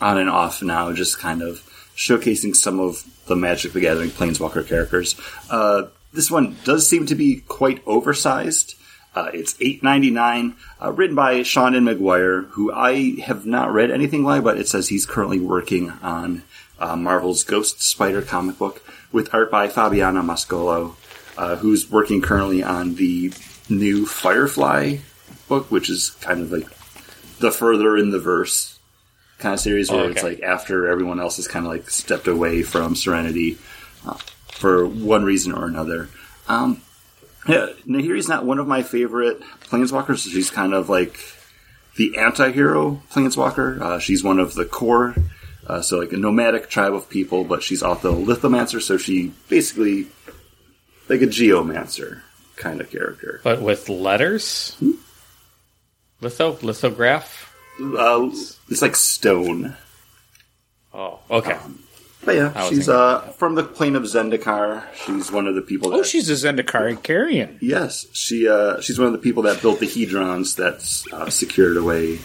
on and off now, just kind of showcasing some of the Magic the Gathering Planeswalker characters. Uh, this one does seem to be quite oversized. Uh, it's eight ninety nine, uh, written by Seanan McGuire, who I have not read anything by, but it says he's currently working on uh, Marvel's Ghost Spider comic book with art by Fabiana Mascolo, uh, who's working currently on the new Firefly book, which is kind of like the further in the verse kind of series where Oh, it's like after everyone else has kind of like stepped away from Serenity. Uh, for one reason or another. Um, yeah, Nahiri's not one of my favorite planeswalkers. She's kind of like the anti-hero planeswalker. Uh, she's one of the kor, uh, so like a nomadic tribe of people, but she's also a lithomancer, so she basically like a geomancer kind of character. But with letters? Litho? Lithograph? Uh, it's like stone. Oh, okay. But yeah, I she's uh, from the plane of Zendikar. She's one of the people that Oh, she's a Zendikar Carrion. Yes, she uh, she's one of the people that built the hedrons that uh, secured away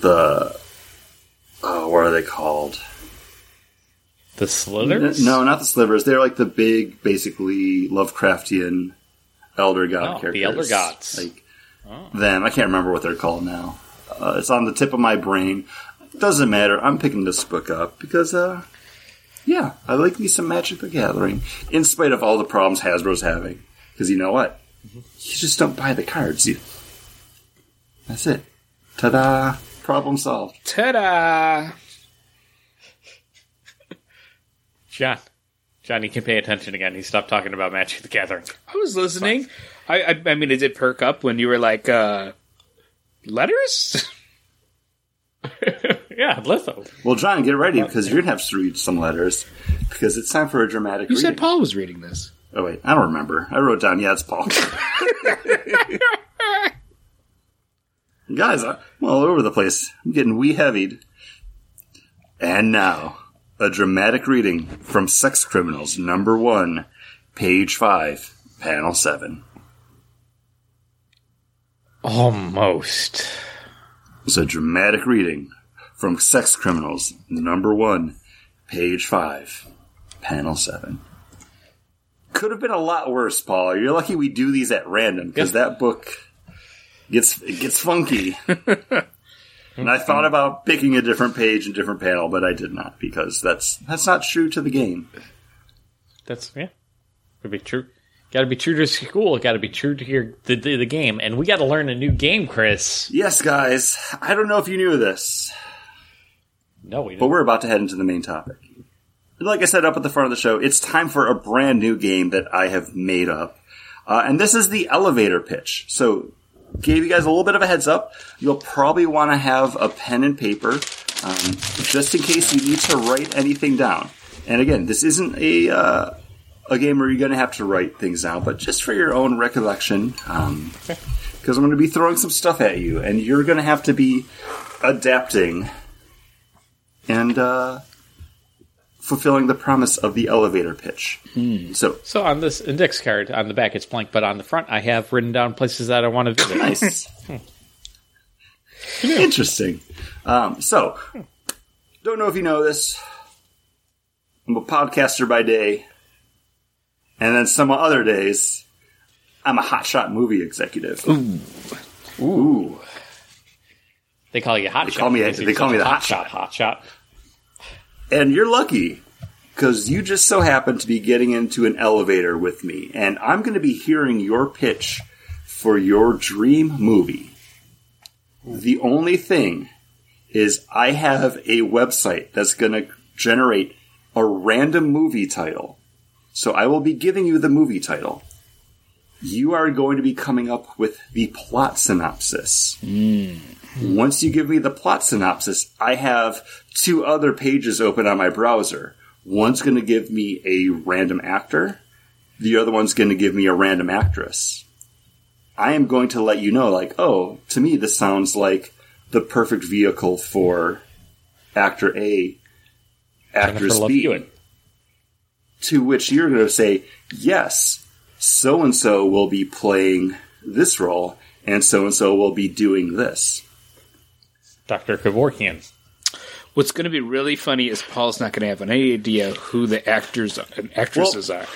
the oh, what are they called? the slithers? No, not the slivers. They're like the big, basically Lovecraftian elder god Oh, the characters. elder gods. like them. I can't remember what they're called now. Uh, it's on the tip of my brain. Doesn't matter. I'm picking this book up because, uh, yeah, I like me some Magic the Gathering, in spite of all the problems Hasbro's having. Because you know what? You just don't buy the cards. You, that's it. Ta-da! Problem solved. Ta-da! John. John, you can pay attention again. He stopped talking about Magic the Gathering. I was listening. I, I, I mean, it did perk up when you were like, uh, letters? yeah, Litho. Well, John, get ready because you're gonna have to read some letters because it's time for a dramatic. Reading. You said. Paul was reading this. Oh wait, I don't remember. I wrote down. Yeah, it's Paul. Guys, I'm all over the place. I'm getting wee heavied. And now, a dramatic reading from Sex Criminals, number one, page five, panel seven. Almost. It's a dramatic reading from Sex Criminals, number one, page five, panel seven. Could have been a lot worse, Paul. You're lucky we do these at random because that book gets it gets funky. and I thought about picking a different page and different panel, but I did not because that's that's not true to the game. That's, yeah. Gotta be true. Gotta be true to school. It gotta be true to your the, the, the game. And we gotta learn a new game, Chris. Yes, guys. I don't know if you knew this, No, we but didn't. we're about to head into the main topic. Like I said up at the front of the show, it's time for a brand new game that I have made up. Uh, and this is the elevator pitch. So, gave you guys a little bit of a heads up. You'll probably want to have a pen and paper, um, just in case you need to write anything down. And again, this isn't a, uh, a game where you're going to have to write things down, but just for your own recollection, um, because I'm going to be throwing some stuff at you, and you're going to have to be adapting and uh, fulfilling the promise of the elevator pitch. So So on this index card on the back it's blank, but on the front I have written down places that I want to visit. nice, interesting. Um, so, don't know if you know this. I'm a podcaster by day, and then some other days, I'm a hotshot movie executive. Ooh, ooh. They call you hot shot. call me- they call me the hot hot shot. Hot shot. And you're lucky because you just so happen to be getting into an elevator with me, and I'm going to be hearing your pitch for your dream movie. The only thing is, I have a website that's going to generate a random movie title. So I will be giving you the movie title. you are going to be coming up with the plot synopsis. Hmm. Once you give me the plot synopsis, I have two other pages open on my browser. One's going to give me a random actor, the other one's going to give me a random actress. I am going to let you know, like, oh, to me, this sounds like the perfect vehicle for actor A, actress B. To which you're going to say, yes, so and so will be playing this role, and so and so will be doing this. Dr. Kevorkian. What's going to be really funny is Paul's not going to have any idea who the actors and actresses are.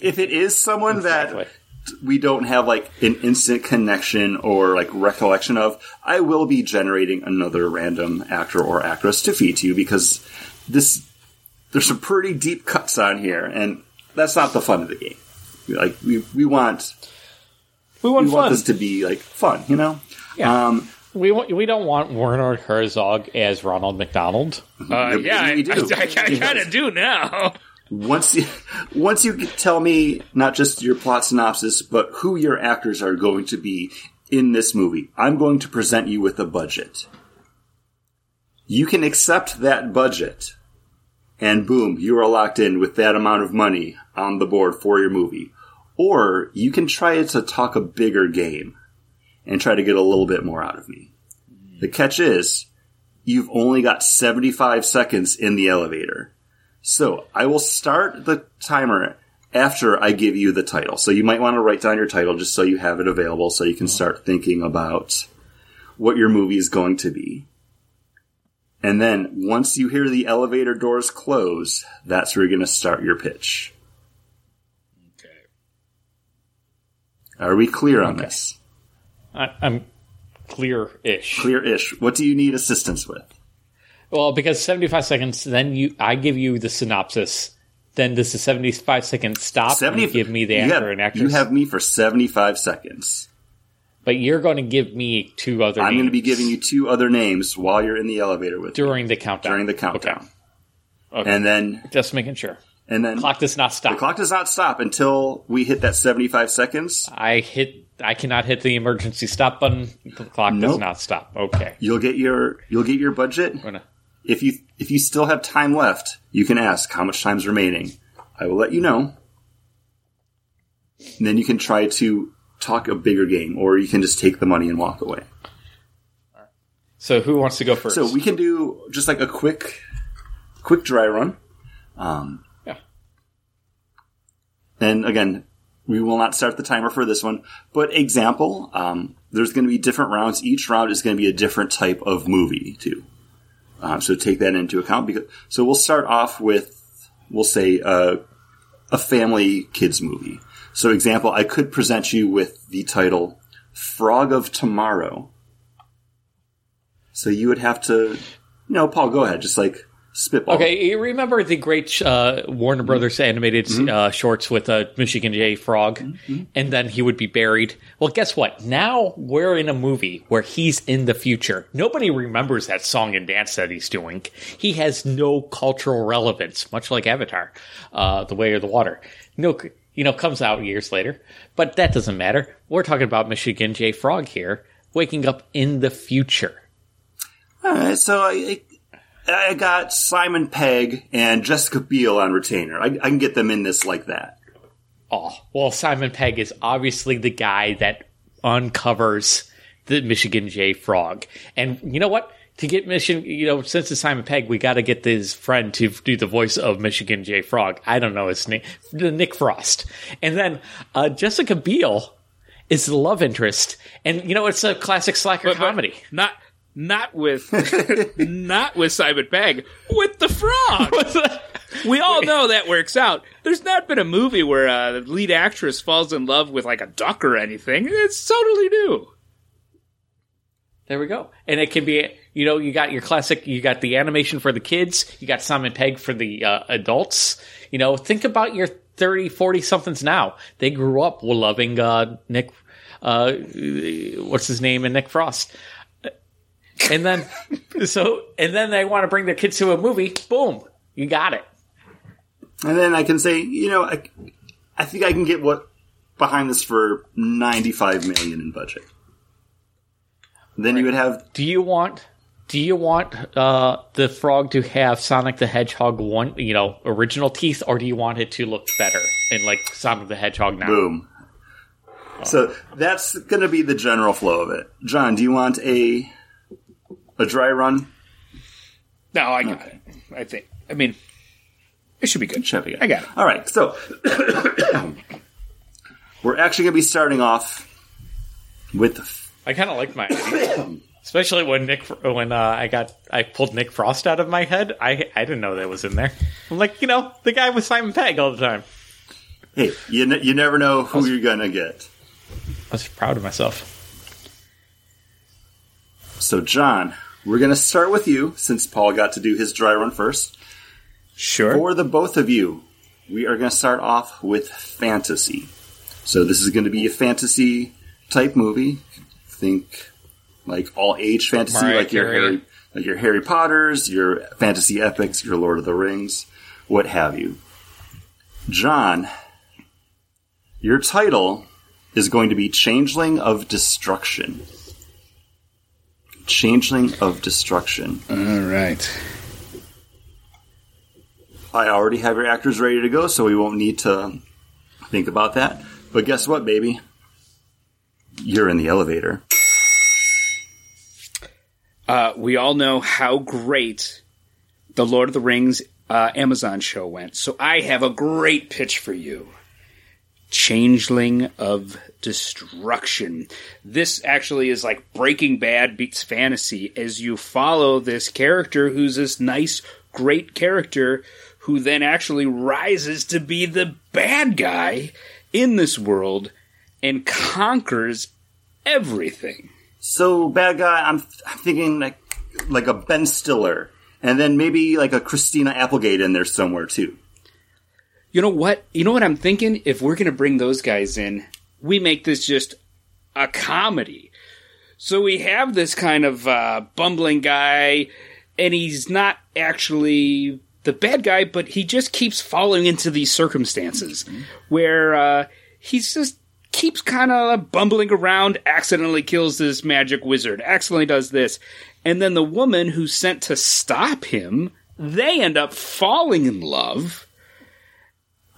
If it is someone Exactly. that we don't have like an instant connection or like recollection of, I will be generating another random actor or actress to feed to you because this there's some pretty deep cuts on here, and that's not the fun of the game. Like we we want We want we fun. want this to be like fun, you know. Yeah. Um, we, want, we don't want Werner Herzog as Ronald McDonald. Uh, we- yeah, I, we do. I, I, kind of do now. once you once you tell me not just your plot synopsis, but who your actors are going to be in this movie, I'm going to present you with a budget. You can accept that budget, and boom, you are locked in with that amount of money on the board for your movie. Or you can try to talk a bigger game and try to get a little bit more out of me. The catch is, you've only got 75 seconds in the elevator. So I will start the timer after I give you the title. So you might want to write down your title just so you have it available so you can uh-huh. start thinking about what your movie is going to be. And then once you hear the elevator doors close, that's where you're going to start your pitch. Okay. Are we clear on this? I, I'm clear-ish. Clear-ish. What do you need assistance with? Well, because 75 seconds, then you I give you the synopsis. Then does the 75 seconds stop and you give me the actor have, and actress? You have me for 75 seconds. but you're going to give me two other I'm going to be giving you two other names while you're in the elevator with me during the countdown. during the countdown. Okay. And then Just making sure. and then Clock does not stop. the clock does not stop until we hit that 75 seconds. I hit. I cannot hit the emergency stop button. The clock does not stop. Okay. You'll get your you'll get your budget. If you if you still have time left, you can ask how much time's remaining. I will let you know. And then you can try to talk a bigger game or you can just take the money and walk away. So who wants to go first? So we can do just like a quick, quick dry run. Um, Yeah. And again, we will not start the timer for this one. But example, um, there's going to be different rounds. Each round is going to be a different type of movie too. Um, so take that into account. Because so we'll start off with we'll say uh, a family kids movie. So example, I could present you with the title "Frog of Tomorrow." So you would have to, you know, Paul, go ahead, just like spitball. Okay, you remember the great uh, Warner Brothers animated uh, shorts with uh, Michigan J. Frog, and then he would be buried. Well, guess what? Now we're in a movie where he's in the future. Nobody remembers that song and dance that he's doing. He has no cultural relevance, much like Avatar, uh, The Way of the Water. No, you know, comes out years later, but that doesn't matter. We're talking about Michigan J. Frog here, waking up in the future. All right, so I, I got Simon Pegg and Jessica Biel on retainer. I, I can get them in this like that. Oh, well, Simon Pegg is obviously the guy that uncovers the Michigan J Frog. And you know what? To get Michigan, you know, since it's Simon Pegg, we got to get his friend to do the voice of Michigan J Frog. I don't know his name, Nick Frost. And then uh, Jessica Biel is the love interest, and you know, it's a classic slacker But- but comedy. Not not with not with Simon Pegg, with the frog. we all know that works out. There's not been a movie where a lead actress falls in love with like a duck or anything. It's totally new. There we go. And it can be, you know, you got your classic, you got the animation for the kids, you got Simon Pegg for the uh, adults. You know, think about your 30, 40 somethings now. They grew up loving uh, Nick, uh, what's his name, and Nick Frost. And then, so, and then they want to bring their kids to a movie. Boom, you got it. And then I can say, you know, I, I think I can get what behind this for 95 million in budget. Then you would have Do you want? Do you want uh, the frog to have Sonic the Hedgehog one, you know, original teeth, or do you want it to look better in like Sonic the Hedgehog now? boom. So that's going to be the general flow of it. John, do you want a a dry run? No, I got it. I think. I mean, it should be good. Chevy. I got it. All right, so we're actually going to be starting off with I kind of like my. Especially when Nick, when uh, I got, I pulled Nick Frost out of my head. I I didn't know that was in there. I'm like, you know, the guy with Simon Pegg all the time. hey, you ne- you never know who you're going to get. I was proud of myself. So, John, we're going to start with you since Paul got to do his dry run first. Sure. For the both of you, we are going to start off with fantasy. So, this is going to be a fantasy type movie. Think like all age fantasy, Mariah like your Harry, like your Harry Potters, your fantasy epics, your Lord of the Rings, what have you. John, your title is going to be Changeling of Destruction. Changeling of Destruction. All right. I already have your actors ready to go, so we won't need to think about that. But guess what, baby? You're in the elevator. Uh, we all know how great the Lord of the Rings uh, Amazon show went. So I have a great pitch for you. Changeling of Destruction. This actually is like Breaking Bad beats fantasy as you follow this character who's this nice, great character who then actually rises to be the bad guy in this world and conquers everything. So, bad guy, I'm, I'm thinking like like a Ben Stiller, and then maybe like a Christina Applegate in there somewhere too. You know what? You know what I'm thinking? If we're going to bring those guys in, we make this just a comedy. So we have this kind of uh, bumbling guy, and he's not actually the bad guy, but he just keeps falling into these circumstances where uh, he's just keeps kind of bumbling around, accidentally kills this magic wizard, accidentally does this, and then the woman who's sent to stop him, they end up falling in love.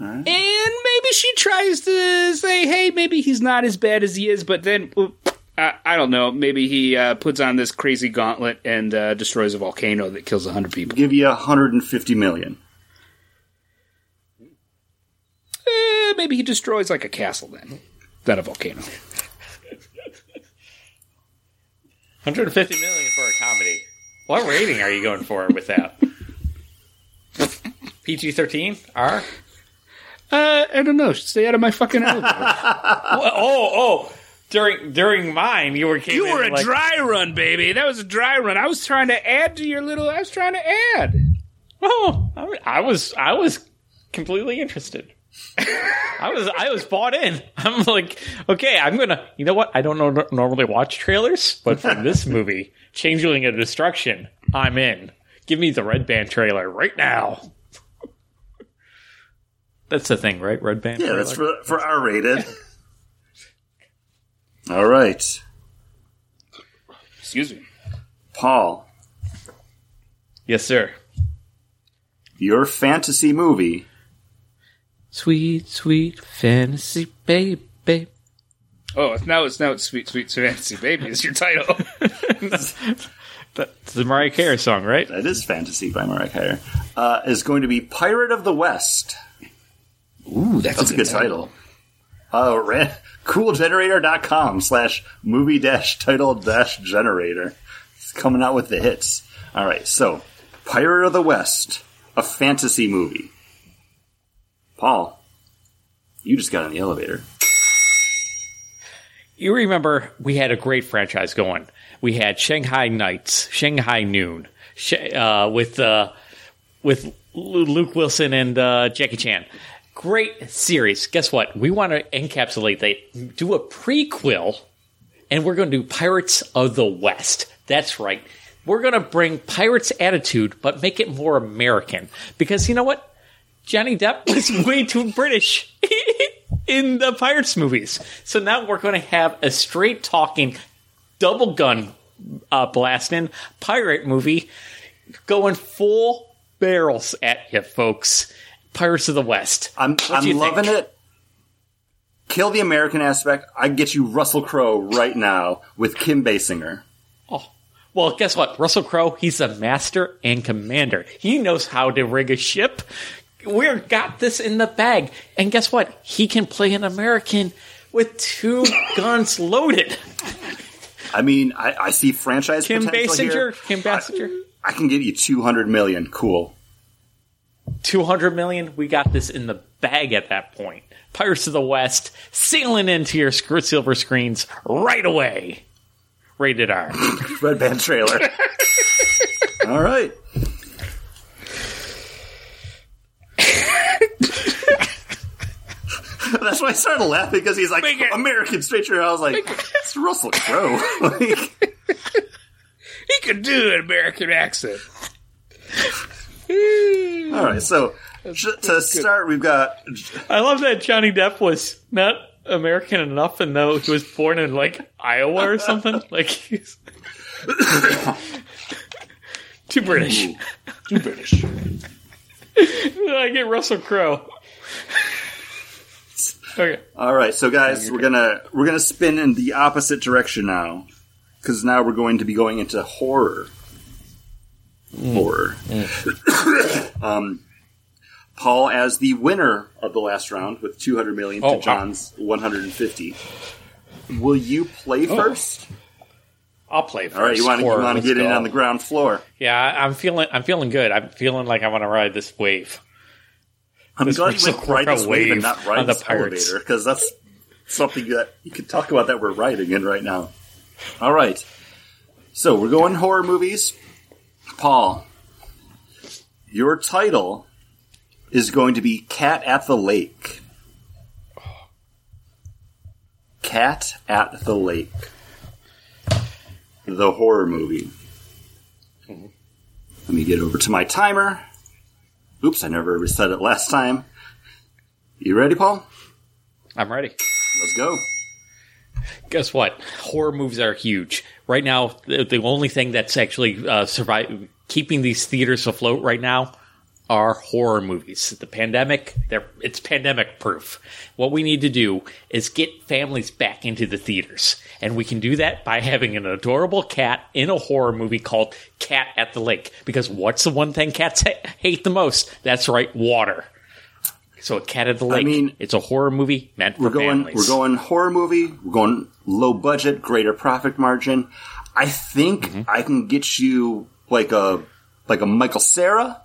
And maybe she tries to say, hey, maybe he's not as bad as he is, but then, uh, I don't know, maybe he uh, puts on this crazy gauntlet and uh, destroys a volcano that kills 100 people. Give you 150 million. Eh, maybe he destroys like a castle then, not a volcano. 150 million for a comedy. What rating are you going for with that? PG 13? R? Uh, I don't know. Stay out of my fucking elevator. oh, oh. During during mine, you were came you in were a like, dry run, baby. That was a dry run. I was trying to add to your little. I was trying to add. Oh, I, I was I was completely interested. I was I was bought in. I'm like, okay, I'm gonna. You know what? I don't know, normally watch trailers, but for this movie, Changeling of Destruction, I'm in. Give me the Red Band trailer right now. That's the thing, right? Red Band. Yeah, trailer? that's for for R rated. All right, Excuse me. Paul, yes, sir. your fantasy movie Sweet, sweet fantasy baby. Oh, now it's now it's sweet, sweet fantasy baby is your title. That's the Mariah Carey song, right? that is fantasy by Mariah Carey uh, is going to be Pirate of the West. Ooh, that's, That's a good title. Uh, ran, coolgenerator.com slash movie dash title dash generator. It's coming out with the hits. All right, so Pirate of the West, a fantasy movie. Paul, you just got in the elevator. You remember we had a great franchise going. We had Shanghai Nights, Shanghai Noon, uh, with uh, with Luke Wilson and uh, Jackie Chan. Great series. Guess what? We want to encapsulate that, do a prequel, and we're going to do Pirates of the West. That's right. We're going to bring Pirates attitude, but make it more American. Because you know what? Johnny Depp was way too British. in the Pirates movies. So now we're going to have a straight talking, double gun uh, blasting pirate movie going full barrels at you, folks. Pirates of the West. I'm What I'm loving think? it. Kill the American aspect. I get you Russell Crowe right now with Kim Basinger. Oh, Well, guess what? Russell Crowe, he's a master and commander. He knows how to rig a ship. We've got this in the bag. And guess what? He can play an American with two guns loaded. I mean, I, I see franchise Kim potential here. Kim Basinger, Kim Basinger. I can get you 200 million. Cool. 200 million, we got this in the bag at that point. Pirates of the West sailing into your silver screens right away. Rated R. Red Band trailer. All right. That's why I started laughing because he's like American straight. I was like, it's Russell Crowe. like, He could do an American accent. All right, so j- to start, we've got I love that Johnny Depp was not American enough and though he was born in like Iowa or something. like he's too British. Too British. I get Russell Crowe. okay. All right, so guys, we're gonna we're gonna spin in the opposite direction now, because now we're going to be going into horror. Horror. um, Paul as the winner of the last round with 200 million to Oh, wow. John's 150. Will you play first? I'll play first. All right, you want to you Horror, want to let's get in on the ground floor. Yeah, I'm feeling. I'm feeling good. I'm feeling like I want to ride this wave. I'm This glad you went this wave and not ride the this Pirates. elevator because that's something that you could talk about that we're riding in right now. All right, so we're going horror movies. Paul, your title is going to be "Cat at the Lake." Cat at the Lake, the horror movie. Mm-hmm. Let me get over to my timer. Oops, I never reset it last time. You ready, Paul? I'm ready. Let's go. Guess what? Horror movies are huge right now. The, only thing that's actually uh, survive keeping these theaters afloat right now are horror movies. The pandemic, it's pandemic proof. What we need to do is get families back into the theaters, and we can do that by having an adorable cat in a horror movie called Cat at the Lake. Because what's the one thing cats ha- hate the most? That's right, water. So, a Cat at the Lake. I mean, it's a horror movie meant for We're going. families. We're going horror movie. We're going low budget, greater profit margin. I think Mm-hmm. I can get you like a like a Michael Cera,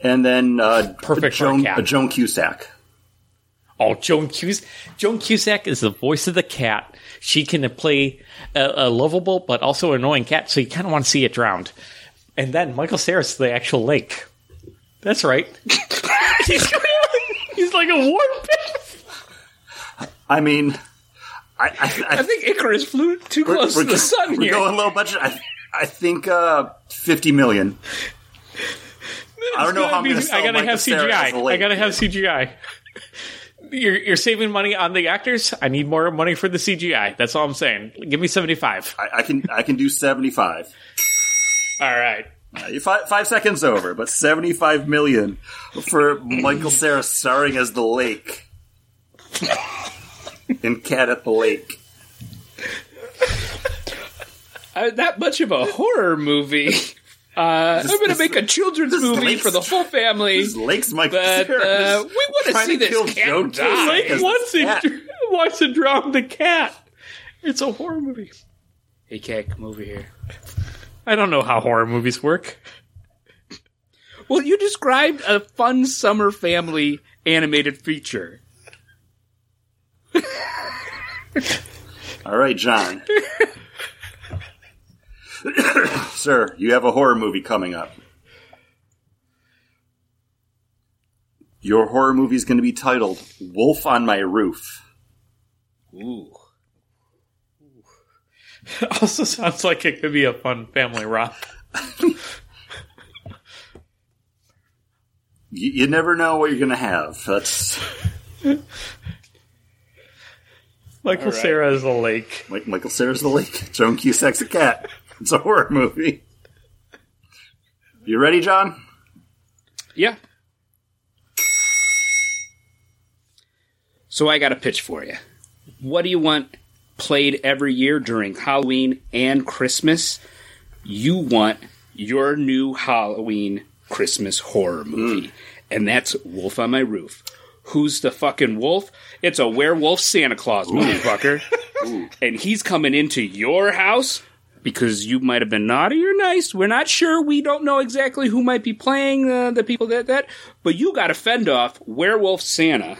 and then uh, Perfect a for a Joan, a Joan Cusack. Oh, Joan Cusack. Joan Cusack is the voice of the cat. She can play a, a lovable but also annoying cat, so you kind of want to see it drowned. And then Michael Cera's the actual lake. That's right. like a war pit. I mean, I, I, I, think Icarus flew too close to the sun we're here. going low budget. I, I think uh, fifty million. I don't know how I'm going to sell I gotta have Cera as a CGI. I gotta have CGI. You're, you're saving money on the actors. I need more money for the CGI. That's all I'm saying. Give me 75. I, I can I can do seventy five. All right. Uh, five, five seconds over, but 75 million for Michael Cera starring as the lake in Cat at the Lake. Uh, that much of a horror movie. Uh, I'm going to make a children's movie lake's- for the whole family. This lake's Michael But Cera. uh, we want to trying see to kill this cat Joan die. Lake Because wants the to, cat- wants to drown the cat. It's a horror movie. Hey, cat, come over here. I don't know how horror movies work. Well, you described a fun summer family animated feature. All right, John. Sir, you have a horror movie coming up. Your horror movie is going to be titled Wolf on My Roof. Ooh. Also sounds like it could be a fun family romp. You, you never know what you're going to have. That's Michael All right. Cera is a lake. Like Michael Cera's the lake. Joan Cusack's a cat. It's a horror movie. You ready, John? Yeah. So I got a pitch for you. What do you want played every year during Halloween and Christmas? You want your new Halloween Christmas horror movie. And that's Wolf on My Roof. Who's the fucking wolf? It's a werewolf Santa Claus, motherfucker. and he's coming into your house because you might have been naughty or nice. We're not sure. We don't know exactly who might be playing uh, the people that that. But you got to fend off werewolf Santa.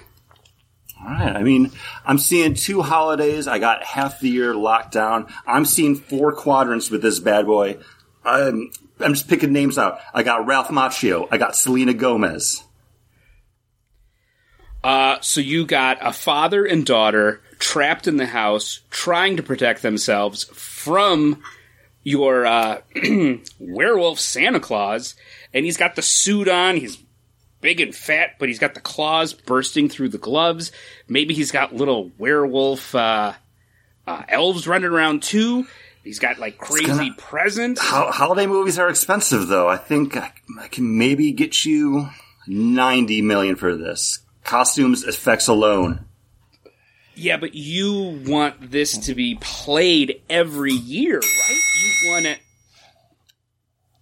All right. I mean, I'm seeing two holidays. I got half the year locked down. I'm seeing four quadrants with this bad boy. I'm, I'm just picking names out. I got Ralph Macchio. I got Selena Gomez. Uh, so you got a father and daughter trapped in the house, trying to protect themselves from your uh, werewolf Santa Claus, and he's got the suit on. He's big and fat, but he's got the claws bursting through the gloves. Maybe he's got little werewolf uh, uh, elves running around too. He's got like crazy gonna- presents. Ho- holiday movies are expensive, though. I think I, I can maybe get you 90 million for this. Costumes, effects alone. Yeah, but you want this to be played every year, right? You want it.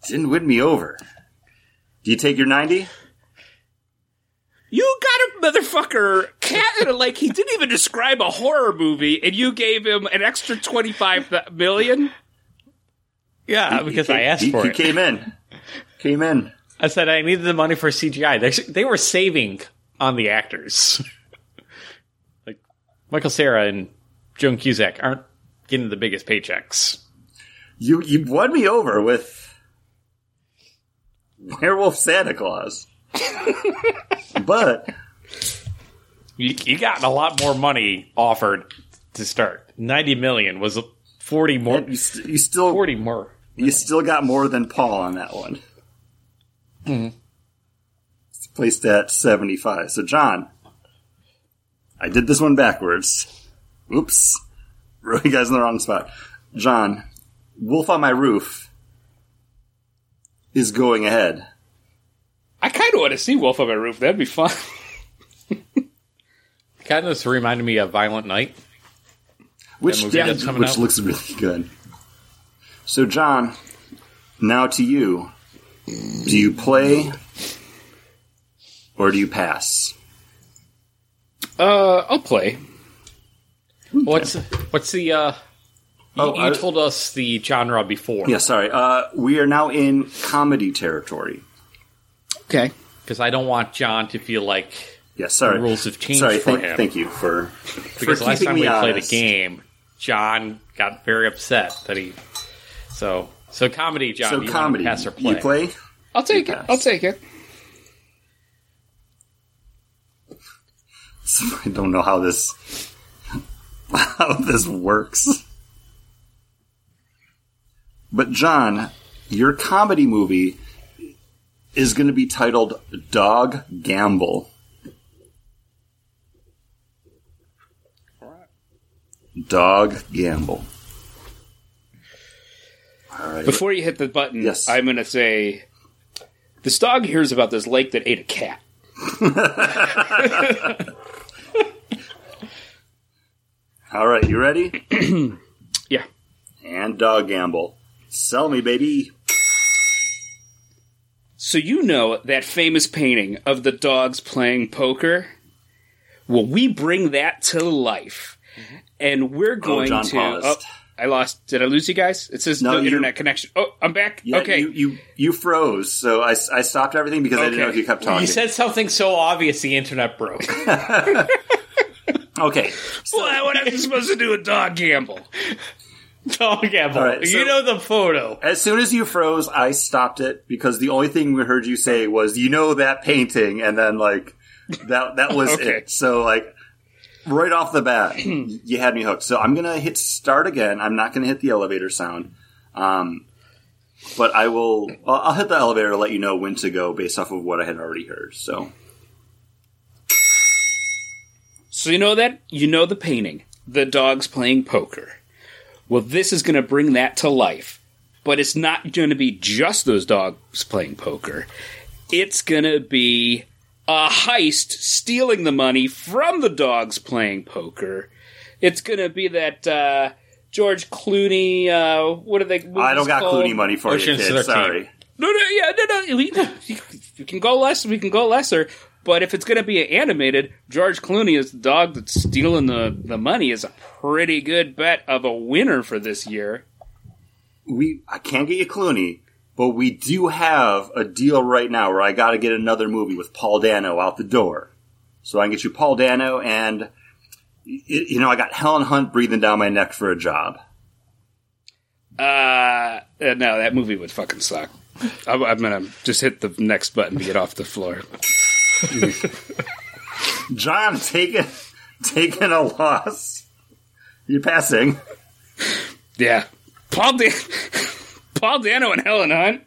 Didn't win me over. Do you take your 90? You got a motherfucker cat like he didn't even describe a horror movie, and you gave him an extra twenty five million. Yeah, because I asked he, for he it. came in. Came in. I said I needed the money for CGI. They, they were saving on the actors. like Michael Cera and Joan Cusack aren't getting the biggest paychecks. You you won me over with Werewolf Santa Claus. but You, you got a lot more money offered to start. Ninety million was forty more. you, st- you still Forty more. you still got more than Paul on that one. It's placed at seventy five. So John, I did this one backwards. Oops, wrote you guys in the wrong spot. John, Wolf on My Roof is going ahead. I kind of want to see Wolf on My Roof. That'd be fun. Kind of reminded me of Violent Night. which movie that's coming which out. looks really good. So, John, now to you. Do you play or do you pass? Uh, I'll play. What's what's the? uh You, Oh, you I- told us the genre before. Yeah, sorry. Uh, we are now in comedy territory. Okay. because I don't want John to feel like Yeah, sorry. The rules have changed sorry, for thank, him. Thank you for because for last time me we played a game, John got very upset that he. So so comedy, John. So you comedy, want to pass or play? you play? I'll take it. Pass. I'll take it. So I don't know how this how this works. But John, your comedy movie is going to be titled Dog Gamble. Dog Gamble. All right. Before you hit the button, Yes. I'm going to say this dog hears about this lake that ate a cat. All right, you ready? Yeah. And Dog Gamble. Sell me, baby. So you know that famous painting of the dogs playing poker? Well, we bring that to life. Mm-hmm. And we're oh, going John to paused. Oh, I lost. Did I lose you guys? It says No, no, you- internet connection. Oh, I'm back. Yeah, okay. You, you you froze, so I, I stopped everything because I didn't know if you kept talking. You said something so obvious the internet broke. okay. well, what am I supposed to do with dog gamble? Dog. All right, so- you know the photo. As soon as you froze, I stopped it because the only thing we heard you say was, "You know that painting," and then like that that was Okay. it. So like right off the bat, you had me hooked. So I'm gonna hit start again. I'm not gonna hit the elevator sound, um, but I'll, I'll hit the elevator to let you know when to go based off of what I had already heard. So So you know that you know the painting. the dogs playing poker. Well, this is going to bring that to life. But it's not going to be just those dogs playing poker. It's going to be a heist stealing the money from the dogs playing poker. It's going to be that uh, George Clooney. Uh, what are they? I don't got called? Clooney money for Ocean's you, kid. 13. Sorry. No, no, yeah, no, no. We, we can go less. We can go lesser. But if it's going to be animated, George Clooney is the dog that's stealing the, the money is a pretty good bet of a winner for this year. We I can't get you Clooney, but we do have a deal right now where I got to get another movie with Paul Dano out the door. So I can get you Paul Dano, and you know I got Helen Hunt breathing down my neck for a job. Uh, uh, no, that movie would fucking suck. I'm, I'm gonna just hit the next button to get off the floor. John taking taking a loss. You're passing. Yeah, Paul Dan- Paul Dano and Helen Hunt.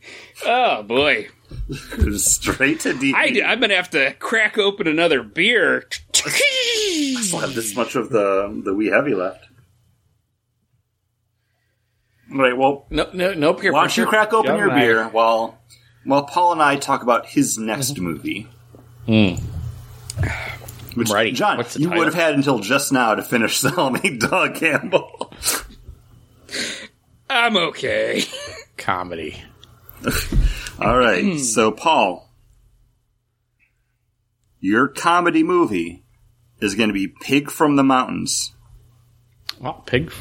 Oh boy, Straight to D. I, I'm gonna have to crack open another beer. I still have this much of the the wee heavy left. Right, Well, No, no, no peer why don't you crack open John your and I- beer while while Paul and I talk about his next mm-hmm. movie. Hmm. Which, Righty. John, What's the you title? would have had until just now to finish selling me Doug Campbell. I'm okay. Comedy. All right. Hmm. so, Paul, your comedy movie is going to be Pig from the Mountains. Well, pig.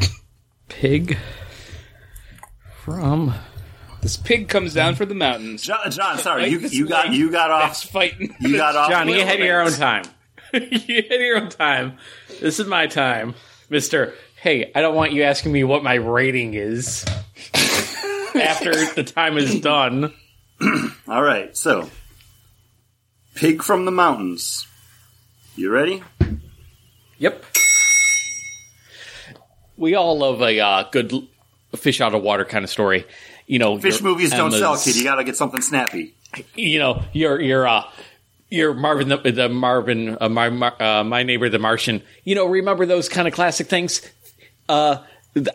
Pig. From. This pig comes down from the mountains. John, John sorry, Like you, this you got leg you got That's off. fighting. You got off. Johnny, you had your own time. you had your own time. This is my time, Mister. Hey, I don't want you asking me what my rating is after the time is done. All right. So, Pig from the Mountains. You ready? Yep. We all love a uh, good fish out of water kind of story. You know, Fish movies don't sell, kid. You got to get something snappy. you know, your your uh, your Marvin the, the Marvin uh, my uh, my neighbor the Martian. You know, remember those kind of classic things. Uh,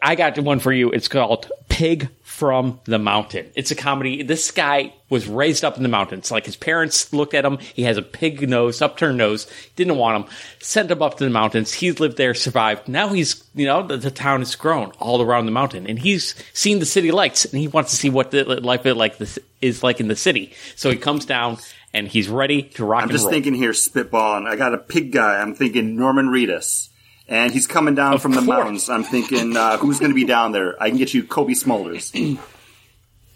I got one for you. It's called Pig from the Mountain. It's a comedy. This guy was raised up in the mountains. Like his parents looked at him. He has a pig nose, upturned nose. Didn't want him. Sent him up to the mountains. He's lived there, survived. Now he's, you know, the, the town has grown all around the mountain, and he's seen the city lights, and he wants to see what the life is like this is like in the city. So he comes down, and he's ready to rock I'm just roll. thinking here, spitballing. I got a pig guy. I'm thinking Norman Reedus. And he's coming down from the mountains. I'm thinking, uh, who's going to be down there? I can get you Cobie Smulders.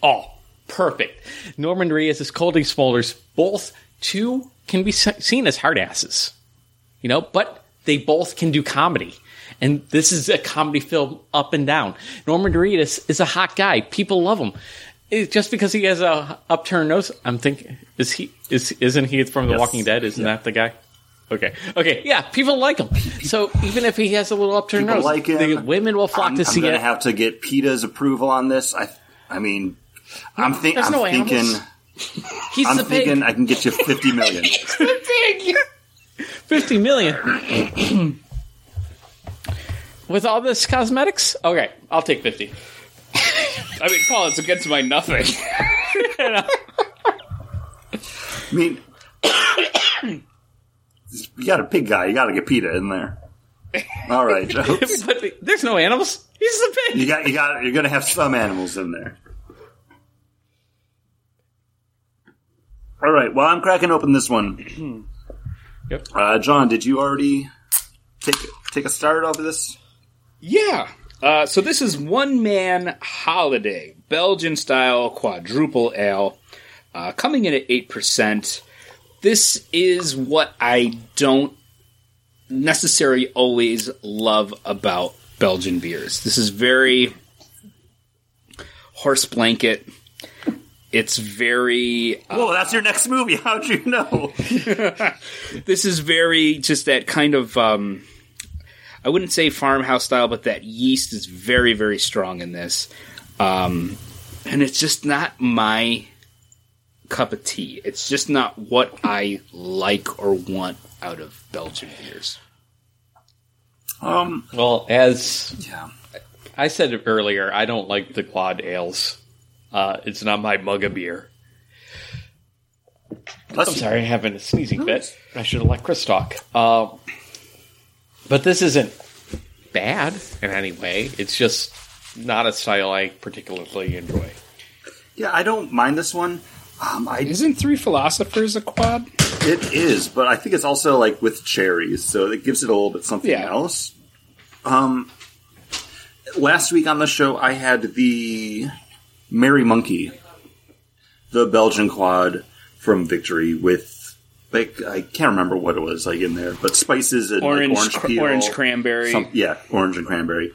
Oh, perfect. Norman Reedus is Cobie Smulders. Both two can be seen as hard asses, you know, but they both can do comedy. And this is a comedy film up and down. Norman Reedus is a hot guy. People love him. It- just because he has a upturned nose, I'm thinking, is he, is, isn't he from The Yes. Walking Dead? Isn't that the guy? Okay. Okay. Yeah. People like him. So even if he has a little upturned People nose, like him. the women will flock I'm, to I'm see going to it. have to get PETA's approval on this. I, I mean, I'm, think, There's I'm no thinking, animals. He's I'm the pig. thinking I can get you 50 million. Fifty million. With all this cosmetics? Okay, I'll take fifty. I mean, Paul, it's against my nothing. I mean, you got a pig guy. You got to get PETA in there. All right, jokes. but there's no animals. He's the pig. You got, you got, you're going to have some animals in there. All right. Well, I'm cracking open this one. Yep. Uh, John, did you already take take a start off of this? Yeah. Uh, so this is one man holiday, Belgian style quadruple ale, uh, coming in at eight percent. This is what I don't necessarily always love about Belgian beers. This is very horse blanket. It's very uh, Whoa, that's your next movie. How'd you know? this is very just that kind of um, I wouldn't say farmhouse style, but that yeast is very very strong in this, um, and it's just not my cup of tea. It's just not what I like or want out of Belgian beers. Um, Well, as yeah. I said it earlier, I don't like the quad ales. Uh, it's not my mug of beer. Bless I'm you. sorry, I'm having a sneezing fit. I should have let Chris talk. Uh, but this isn't bad in any way. It's just not a style I particularly enjoy. Yeah, I don't mind this one. Um, I Isn't Three Philosophers a quad? It is, but I think it's also like with cherries, so it gives it a little bit something Yeah. else. Um, last week on the show, I had the Merry Monkey, the Belgian quad from Victory with like I can't remember what it was like in there, but spices and like, Orange, orange cr- peel, orange cranberry. some- yeah, orange and cranberry.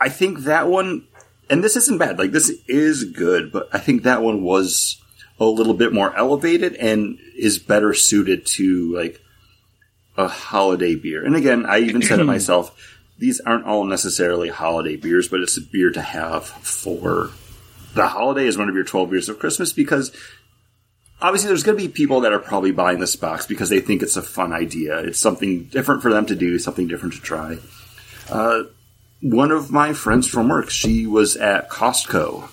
I think that one, and this isn't bad. Like this is good, but I think that one was a little bit more elevated and is better suited to like a holiday beer. And again, I even said it myself. These aren't all necessarily holiday beers, but it's a beer to have for the holiday is one of your 12 beers of Christmas because obviously there's going to be people that are probably buying this box because they think it's a fun idea. It's something different for them to do, something different to try. Uh, one of my friends from work, she was at Costco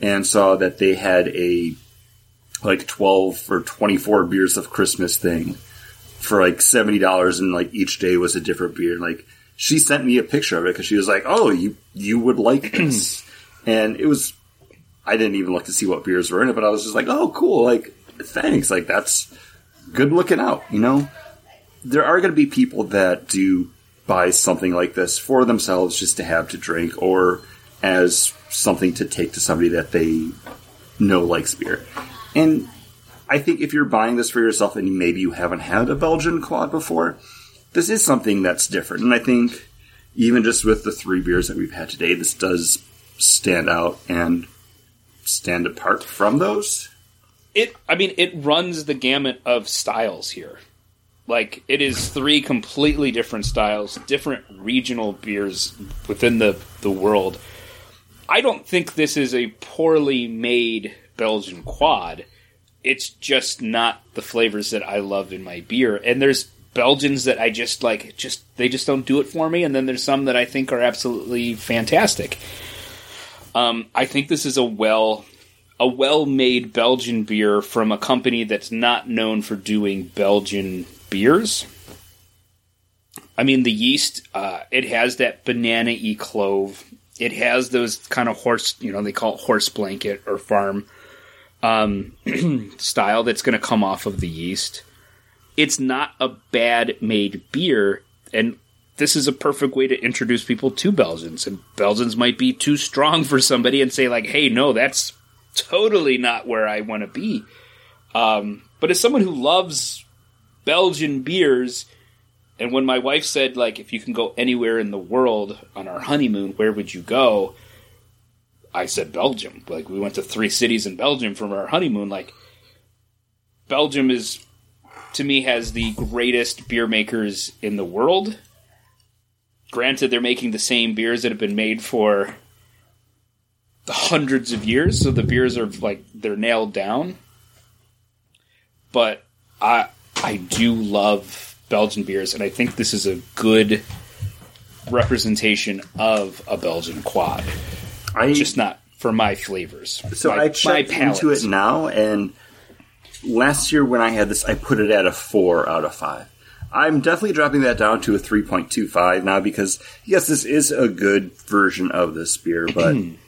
and saw that they had a like 12 or 24 beers of Christmas thing for like $70 and like each day was a different beer. Like she sent me a picture of it because she was like, "Oh, you you would like this," and it was. I didn't even look to see what beers were in it, but I was just like, "Oh, cool! Like, thanks! Like that's good looking out." You know, there are going to be people that do buy something like this for themselves just to have to drink or as something to take to somebody that they know likes beer. And I think if you're buying this for yourself and maybe you haven't had a Belgian quad before, this is something that's different. And I think even just with the three beers that we've had today, this does stand out and stand apart from those. It i mean it runs the gamut of styles here. Like it is three completely different styles different regional beers within the the world. I don't think this is a poorly made belgian quad. It's just not the flavors that i love in my beer. And there's belgians that i just like just they just don't do it for me. And then there's some that i think are absolutely fantastic. Um, I think this is a well a well-made Belgian beer from a company that's not known for doing Belgian beers. I mean, the yeast uh, it has that banana y clove. It has those kind of horse, you know, they call it horse blanket or farm um, style that's going to come off of the yeast. It's not a bad made beer, and this is a perfect way to introduce people to Belgians. And Belgians might be too strong for somebody and say, like, hey, no, that's totally not where I want to be. Um, but as someone who loves Belgian beers, and when my wife said, like, if you can go anywhere in the world on our honeymoon, where would you go? I said Belgium. Like, we went to three cities in Belgium from our honeymoon. Like, Belgium is, to me, has the greatest beer makers in the world granted they're making the same beers that have been made for hundreds of years so the beers are like they're nailed down. But i i do love belgian beers and i think this is a good representation of a belgian quad. I just not for my flavors So my, I checked into it now, and last year when I had this, I put it at a four out of five. I'm definitely dropping that down to a 3.25 now because, yes, this is a good version of this beer, but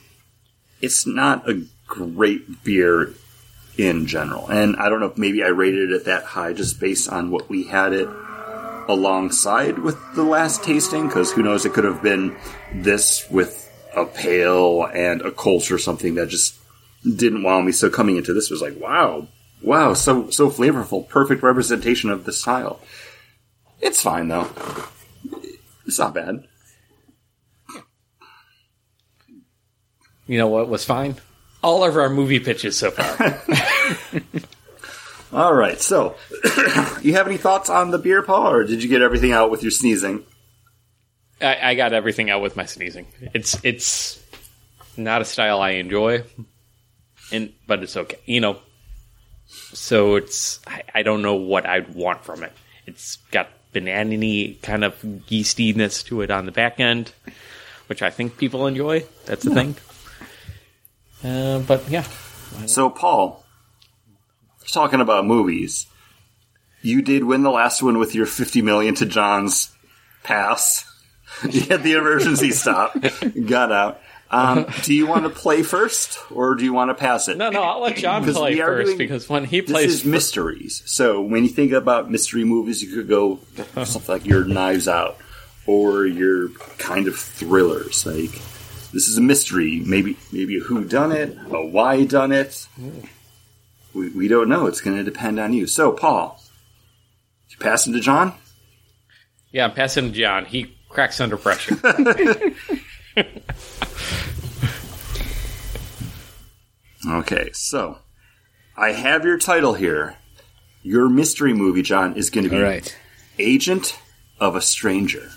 it's not a great beer in general. And I don't know if maybe I rated it that high just based on what we had it alongside with the last tasting, because who knows, it could have been this with a pale and a Kolsch or something that just didn't wow me. So coming into this was like, wow, wow, so so flavorful, perfect representation of the style. It's fine though. It's not bad. You know what was fine? All of our movie pitches so far. All right, so you have any thoughts on the beer, Paul, or did you get everything out with your sneezing? I, I got everything out with my sneezing. It's it's not a style I enjoy, and but it's okay. You know, so it's I, I don't know what I'd want from it. It's got banana kind of yeastiness to it on the back end, which I think people enjoy. That's the thing. Uh, but yeah, So, Paul, talking about movies, you did win the last one with your fifty million to John's pass. You had the emergency stop, got out. Um, do you want to play first, or do you want to pass it? no, no, I'll let John play first doing- because when he This plays, is mysteries. So when you think about mystery movies, you could go something like your Knives Out or your kind of thrillers. Like this is a mystery, maybe maybe a who done it, a why done it. We, we don't know. It's going to depend on you. So Paul, you passing to John. yeah, I'm passing to John. He cracks under pressure. Okay, so I have your title here. Your mystery movie, John, is going to be All right. Agent of a Stranger.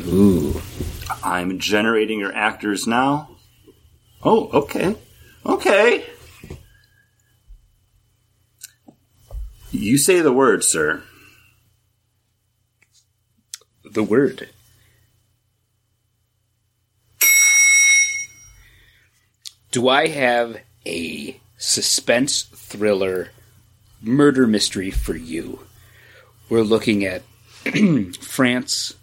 Ooh. I'm generating your actors now. Oh, okay. Okay. You say the word, sir. The word. Do I have a suspense thriller murder mystery for you? We're looking at France.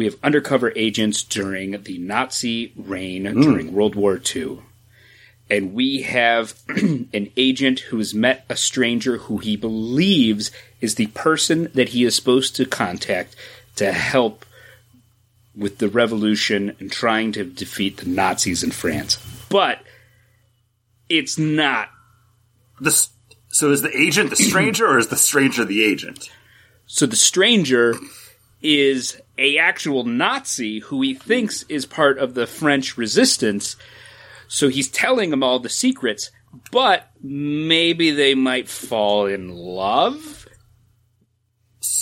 We have undercover agents during the Nazi reign hmm. during World War II. And we have an agent who has met a stranger who he believes is the person that he is supposed to contact to help with the revolution and trying to defeat the Nazis in France. But it's not. This, so is the agent the stranger, or is the stranger the agent? So the stranger is a actual Nazi who he thinks is part of the French resistance. So he's telling them all the secrets, but maybe they might fall in love,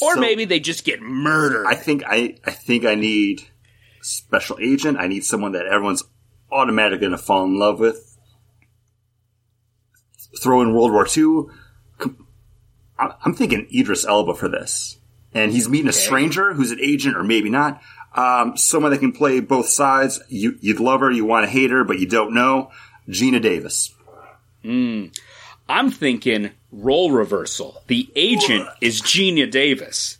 or maybe they just get murdered. I think I, I think I need special agent. I need someone that everyone's automatically going to fall in love with. Throw in World War II. I'm thinking Idris Elba for this, and he's meeting a stranger who's an agent, or maybe not. Um, someone that can play both sides. You, you'd love her, you want to hate her, but you don't know. Geena Davis. I'm thinking role reversal. The agent is Geena Davis.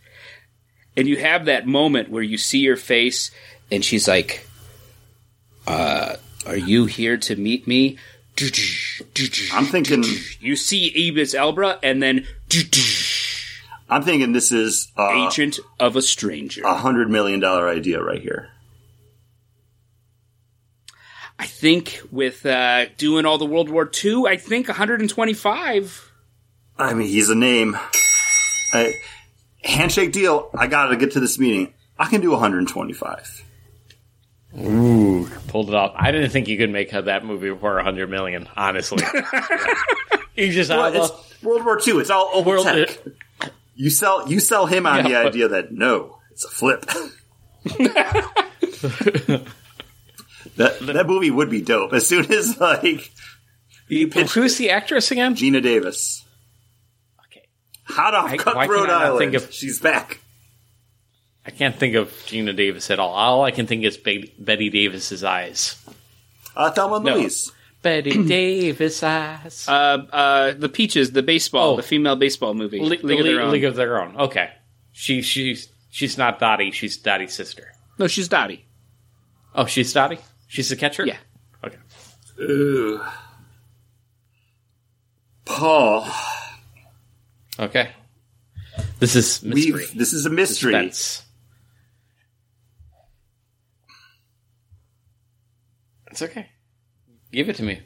And you have that moment where you see her face and she's like, uh, are you here to meet me? I'm thinking. You see Idris Elba and then I'm thinking this is uh, agent of a stranger. a hundred million dollar idea right here. I think with uh, doing all the World War II, I think 125. I mean, he's a name. I, handshake deal. I got to get to this meeting. I can do 125. Ooh, pulled it off. I didn't think you could make that movie for a hundred million. Honestly, you just Well, it's World War II. It's all open World- tech. You sell you sell him on Yeah, the but- idea that no, it's a flip. that that movie would be dope as soon as like you pitch who's the actress again? Geena Davis. Okay, Hot off I- Cutthroat Island. think of- She's back. I can't think of Geena Davis at all. All I can think is Bette Davis's eyes. Uh, Thelma No. Louise. Bette Davis eyes. Uh, uh, the Peaches, the baseball, Oh. the female baseball movie. Le- League of Their Own. League of Their Own. Okay, she she's she's not Dottie. She's Dottie's sister. no, she's Dottie. Oh, she's Dottie. She's the catcher. Yeah. Okay. Ooh. Paul, Okay. This is mystery. we've, this is a mystery. Suspense. It's okay. Give it to me.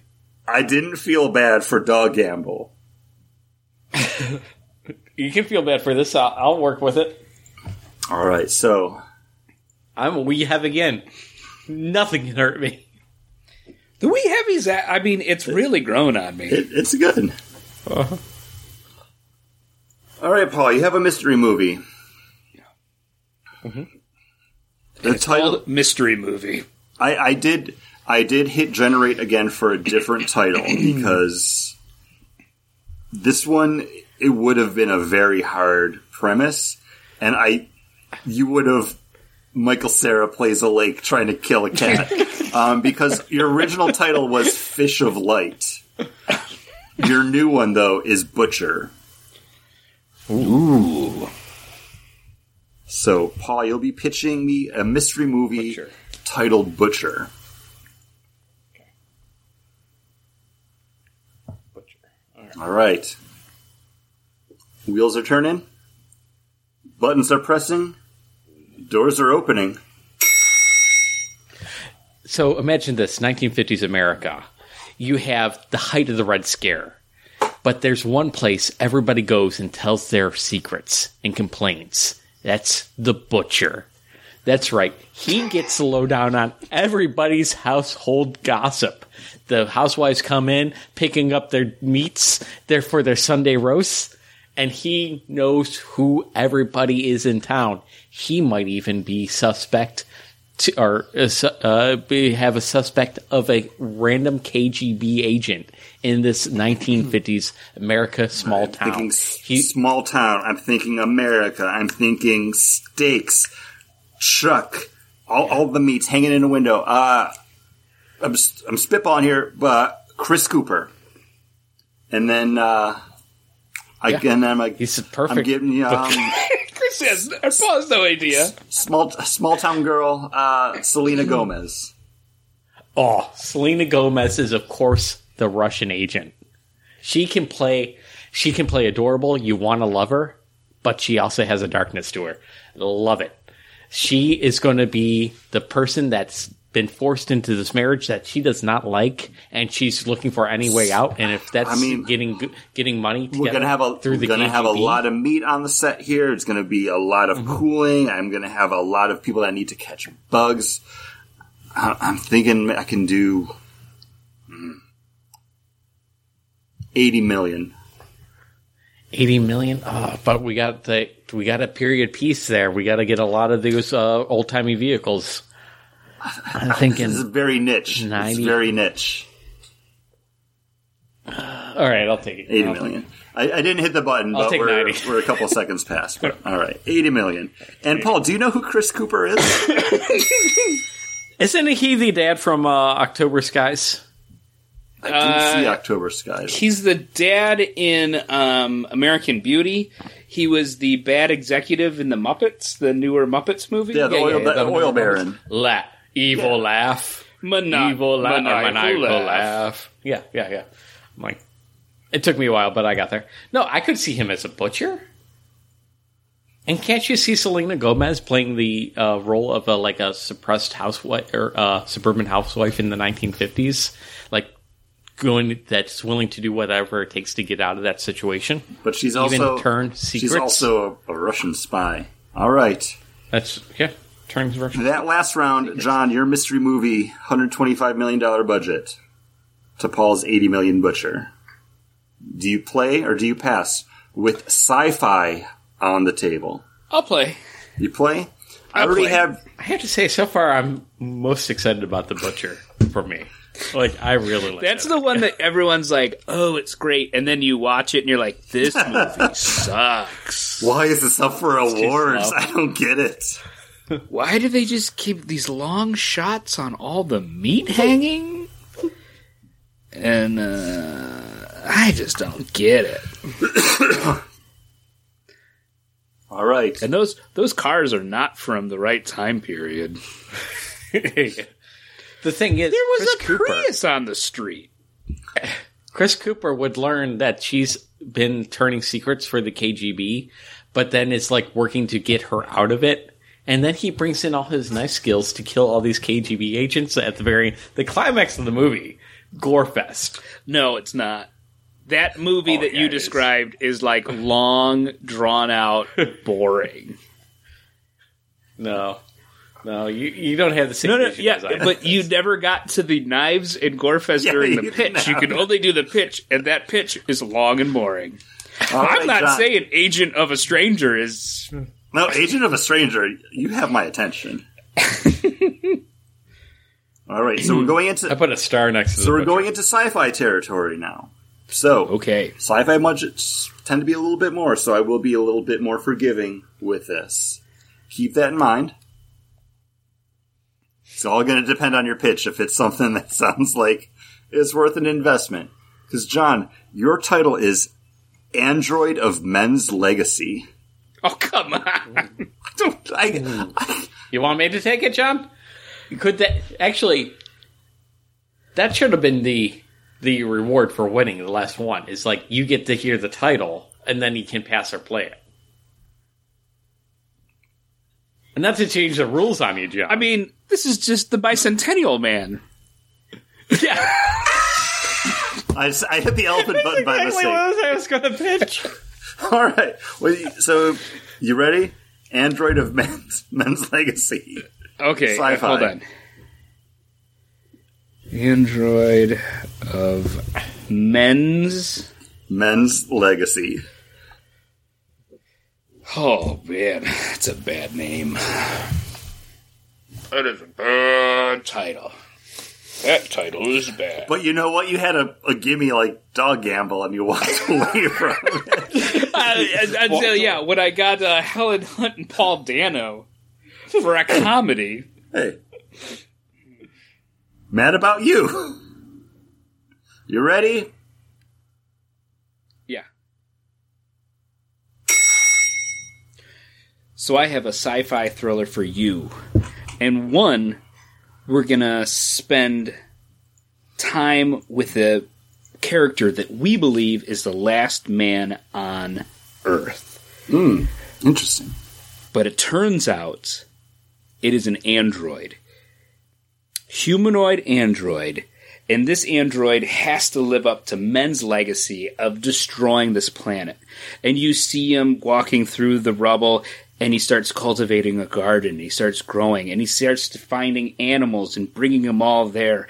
I didn't feel bad for Dog Gamble. You can feel bad for this. I'll, I'll work with it. All right, so I'm we have again. Nothing can hurt me. The wee heavies. I mean, it's really grown on me. it, it's good. Uh-huh. All right, Paul, you have a mystery movie. Mm-hmm. The It's title. mystery movie. I, I did. I did hit generate again for a different title because this one it would have been a very hard premise, and I, you would have. Michael Cera plays a lake trying to kill a cat um, because your original title was Fish of Light. Your new one though is Butcher. Ooh. So, Paul, you'll be pitching me a mystery movie Butcher. titled Butcher. Butcher. All right. Wheels are turning. Buttons are pressing. Doors are opening. So imagine this 1950s America. You have the height of the Red Scare, but there's one place everybody goes and tells their secrets and complains. That's the butcher. That's right. He gets the lowdown on everybody's household gossip. The housewives come in picking up their meats there for their Sunday roasts, and he knows who everybody is in town. He might even be suspect to, or uh, uh, be, have a suspect of a random KGB agent in this 1950s America small town. Thinking s- He- small town. I'm thinking America. I'm thinking steaks, chuck, all, all the meats hanging in a window. Uh, I'm, s- I'm spitballing here, but Chris Cooper. And then, uh, I, Yeah. and then I'm like, He's perfect. I'm giving you, um, Chris has Paul has no idea. small, small town girl, uh, Selena Gomez. Oh, Selena Gomez is of course the Russian agent. She can play she can play adorable, you want to love her, but she also has a darkness to her. Love it. She is going to be the person that's been forced into this marriage that she does not like and she's looking for any way out and if that's I mean, getting getting money We're gonna have a through we're the gonna have a lot of meat on the set here. It's gonna be a lot of Mm-hmm. cooling. I'm gonna have a lot of people that need to catch bugs. I- I'm thinking I can do mm, eighty million. 80 million oh, but we got the we got a period piece there we got to get a lot of those uh, old-timey vehicles i'm thinking This is very niche. It's 90. very niche. all right i'll take it Eighty I'll million. I, I didn't hit the button, I'll but take we're, we're a couple seconds past. But, all right, eighty million. And Paul, do you know who Chris Cooper is? Isn't he the dad from uh, october skies I didn't see Uh, October Skies. He's the dad in um, American Beauty. He was the bad executive in the Muppets, the newer Muppets movie. Yeah, the oil, yeah, the the- oil baron. La- evil laugh Mana- evil la- maniacal maniacal laugh. laugh. yeah yeah yeah i'm like it took me a while but i got there no i could see him as a butcher and can't you see Selena Gomez playing the uh, role of a like a suppressed housewife or uh, suburban housewife in the 1950s, like going that's willing to do whatever it takes to get out of that situation? But she's also Even also turn She's also a, a Russian spy. All right. That's yeah, turns Russian. That last round, John, your mystery movie, hundred twenty-five million dollar budget, to Paul's eighty million butcher. Do you play or do you pass with sci-fi on the table? I'll play. You play. I I'll already play. have. I have to say, so far I'm most excited about the butcher for me. Like I really like That's that. the one that everyone's like, "Oh, it's great," and then you watch it and you're like, "This movie sucks." Why is this up for awards? I don't get it. Why do they just keep these long shots on all the meat hanging? And uh, I just don't get it. All right. And those those cars are not from the right time period. the thing is, There was Chris a Cooper. Prius on the street. Chris Cooper would learn that she's been turning secrets for the KGB, but then it's like working to get her out of it. And then he brings in all his knife skills to kill all these KGB agents at the very the climax of the movie. Gorefest. No, it's not. That movie Oh, that yeah, you it is. described is like long, drawn out, boring. No. No, you, you don't have the same No, no, vision yeah, as I but you never got to the knives in Gorefest Yeah, during the didn't pitch. You have can only do the pitch, and that pitch is long and boring. Oh All I'm not John. saying Agent of a Stranger is. No, Agent of a Stranger, you have my attention. All right, so we're going into I put a star next to the so we're butcher. going into sci-fi territory now. So, Okay. sci-fi budgets tend to be a little bit more, so I will be a little bit more forgiving with this. Keep that in mind. It's all going to depend on your pitch if it's something that sounds like it's worth an investment. Because John, your title is Android of Men's Legacy. Oh come on. Don't- I, I, You want me to take it, John? Could that actually? That should have been the the reward for winning the last one. Is like you get to hear the title, and then you can pass or play it. And not to change the rules on you, John. I mean, this is just the bicentennial man. yeah, I hit the elephant button by exactly mistake. what I was going to pitch. All right. Well, so you ready? Android of Men's Men's Legacy. Okay, uh, Sci-fi. hold on. Android of men's. Men's Legacy. Oh man, that's a bad name. That is a bad title. That title is bad. But you know what? You had a, a gimme like dog gamble and you walked away from it. I, I, I, yeah, when I got uh, Helen Hunt and Paul Dano for a comedy, Hey. Mad about you. You ready? yeah. So I have a sci-fi thriller for you, and one we're gonna spend time with a character that we believe is the last man on Earth. Hmm, interesting. but it turns out it is an android. Humanoid android. And this android has to live up to men's legacy of destroying this planet. And you see him walking through the rubble and he starts cultivating a garden. He starts growing and he starts finding animals and bringing them all there.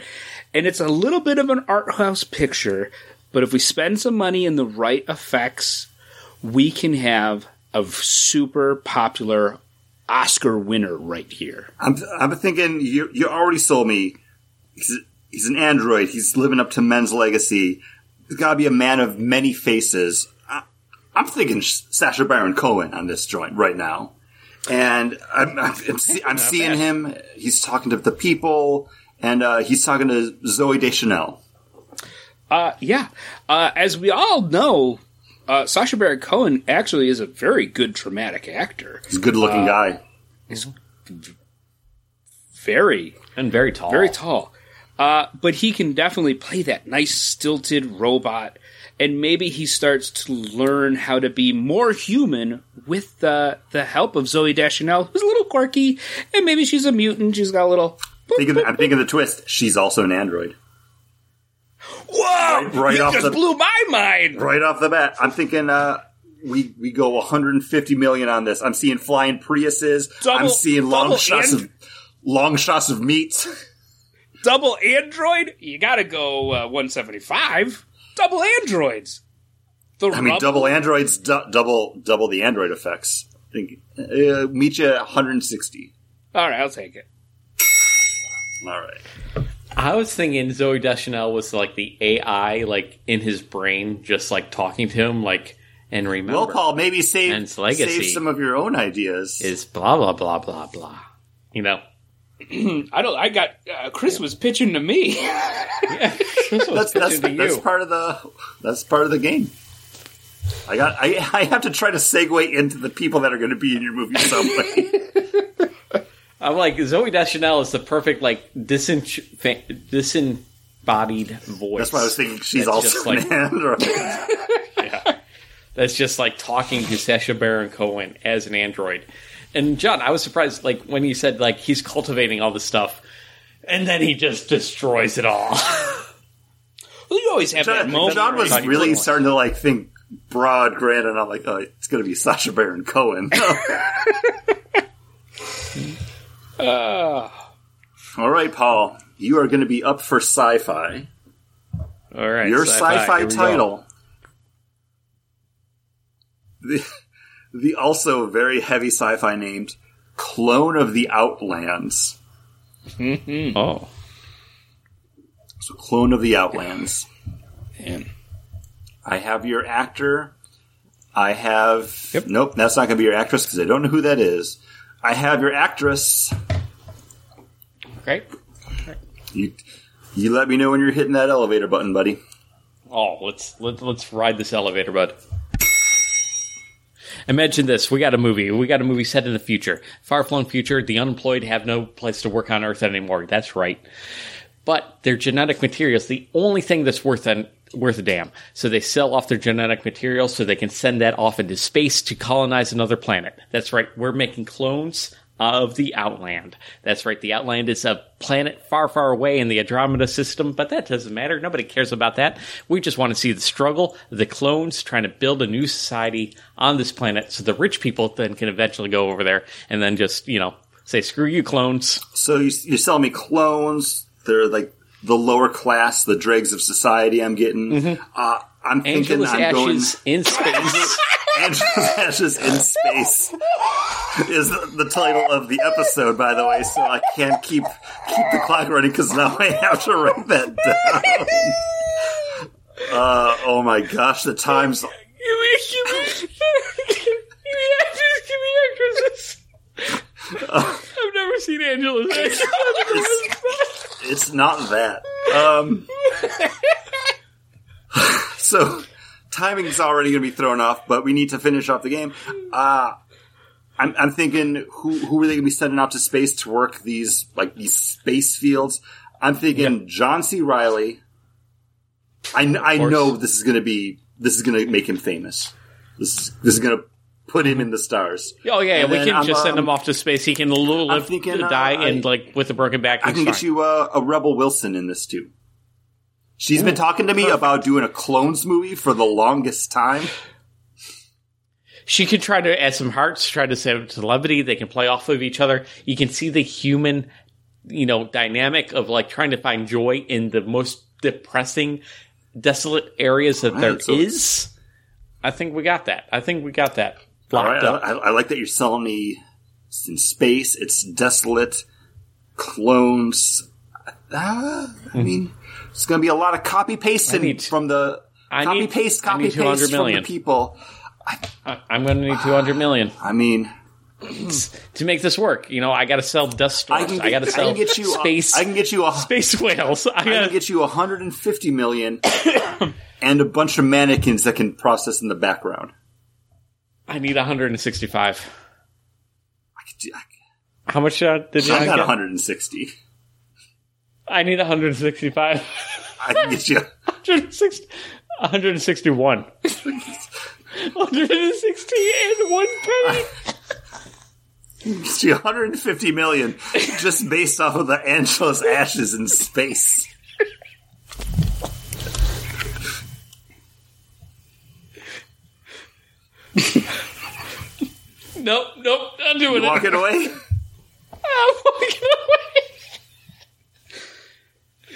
And it's a little bit of an art house picture, but if we spend some money in the right effects, we can have a super popular Oscar winner right here. I'm, I'm thinking you, you already sold me. He's, he's an android. He's living up to men's legacy. He's got to be a man of many faces. I, I'm thinking Sacha Baron Cohen on this joint right now. And I'm, I'm, I'm, see- I'm seeing him. He's talking to the people, and uh, he's talking to Zooey Deschanel. Uh, yeah, uh, as we all know, uh, Sacha Baron Cohen actually is a very good dramatic actor. He's a good looking guy. He's very, And very tall. very tall. Uh, but he can definitely play that nice stilted robot, and maybe he starts to learn how to be more human with the the help of Zooey Deschanel, who's a little quirky, and maybe she's a mutant. She's got a little. Thinking, I'm thinking the twist. She's also an android. Whoa! Right- right off just the- blew my mind. right off the bat. I'm thinking uh we we go 150 million on this. I'm seeing flying Priuses. Double- I'm seeing long shots and- of long shots of meat. double android, you gotta go uh, 175. Double androids. The I mean, double androids, du- double double the android effects. I think uh, meet you at 160. All right, I'll take it. All right. I was thinking Zooey Deschanel was like the AI, like in his brain, just like talking to him, like and remember. Well, Paul, maybe save save some of your own ideas. is blah blah blah blah blah. You know, I don't. I got uh, Chris was pitching to me. that's that's, to that's you. part of the that's part of the game. I got I, I have to try to segue into the people that are going to be in your movie someway. I'm like Zooey Deschanel is the perfect like disin- fa- disembodied voice. That's why I was thinking she's That's also just an like- android. That's just like talking to Sacha Baron Cohen as an android. And John, I was surprised like when he said like he's cultivating all this stuff, and then he just destroys it all. well, you always have that John, moment. John was you- really starting to like think broad, grand, and I'm like, oh, it's going to be Sacha Baron Cohen. Uh, All right, Paul, you are going to be up for sci-fi. all right, Your sci-fi, here we go. title. The, the also very heavy sci-fi named Clone of the Outlands. Mm-hmm. Oh, So, Clone of the Outlands. man. I have your actor. I have. Yep. Nope, that's not going to be your actress because I don't know who that is. I have your actress. Okay. You, you let me know when you're hitting that elevator button, buddy. Oh, let's let, let's ride this elevator, bud. Imagine this: we got a movie. We got a movie set in the future, far-flung future. The unemployed have no place to work on Earth anymore. That's right. But their genetic materials, the only thing that's worth an, worth a damn. So they sell off their genetic materials so they can send that off into space to colonize another planet. That's right. We're making clones of the Outland. That's right. The Outland is a planet far, far away in the Andromeda system, but that doesn't matter. Nobody cares about that. We just want to see the struggle, the clones trying to build a new society on this planet so the rich people then can eventually go over there and then just, you know, say, screw you, clones. So you, you're selling me clones. They're like the lower class, the dregs of society. I'm getting. Uh, I'm thinking Angela's I'm going. ashes in space. Angela's Ashes in Space is the, the title of the episode, by the way. So I can't keep keep the clock running because now I have to write that down. Uh, oh my gosh, the times. Give me, give me, give me actresses, give me actresses. I've never seen Angela's actions. It's not that. Um, so timing's already going to be thrown off, but we need to finish off the game. Uh, I'm, I'm thinking who who are they going to be sending out to space to work these like these space fields? I'm thinking John C. Reilly. I, I know this is going to be this is going to make him famous. This is this is going to put him in the stars. Oh yeah, And we can I'm, just send um, him off to space. He can li- live, thinking, uh, die, I- and like with a broken back. I can get you a, a Rebel Wilson in this too. She's been talking to me about doing a clones movie for the longest time. She could try to add some hearts, try to save to levity. They can play off of each other. You can see the human, you know, dynamic of like trying to find joy in the most depressing, desolate areas that there Right, is. I think we got that. I think we got that right, up. I, I like that you're selling me. It's in space. It's desolate. Clones. Ah, I mean, it's going to be a lot of copy pasting. I from the I copy need- paste, copy need 200 paste from the million. people. I- I'm going to need 200 million I mean, to make this work. You know, I got to sell dust I storms. I, get, got to I sell can get you. space. A, I can get you a. space whales. I I can get you 150 million and a bunch of mannequins that can process in the background. I need 165. I could do. I, How much uh, did you I got get? 160. I need 165. I can get you. 160, 161. 160 and one penny. Get you 150 million just based off of the Angela's ashes in space. Nope, nope, I'm doing You it. walking away? I'm walking away.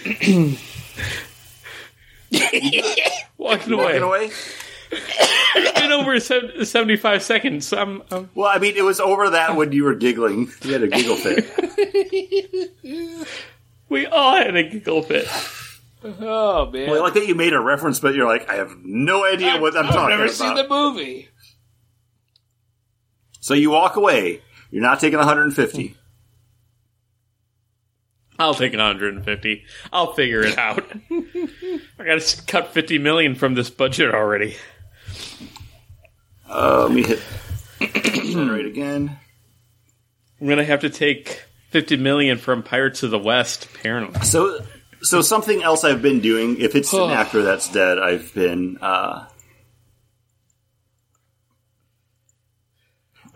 walking away. Walking away? It's been over 75 seconds. I'm, I'm Well, I mean, it was over that when you were giggling. You had a giggle fit. we all had a giggle fit. Oh man, Well, I like that you made a reference, but you're like, I have no idea what I'm talking about. I've never seen the movie. So you walk away. You're not taking 150. I'll take an 150. I'll figure it out. I got to cut 50 million from this budget already. Uh, let me hit generate again. I'm gonna have to take 50 million from Pirates of the West. Apparently, So, so something else I've been doing. If it's an actor that's dead, I've been. Uh,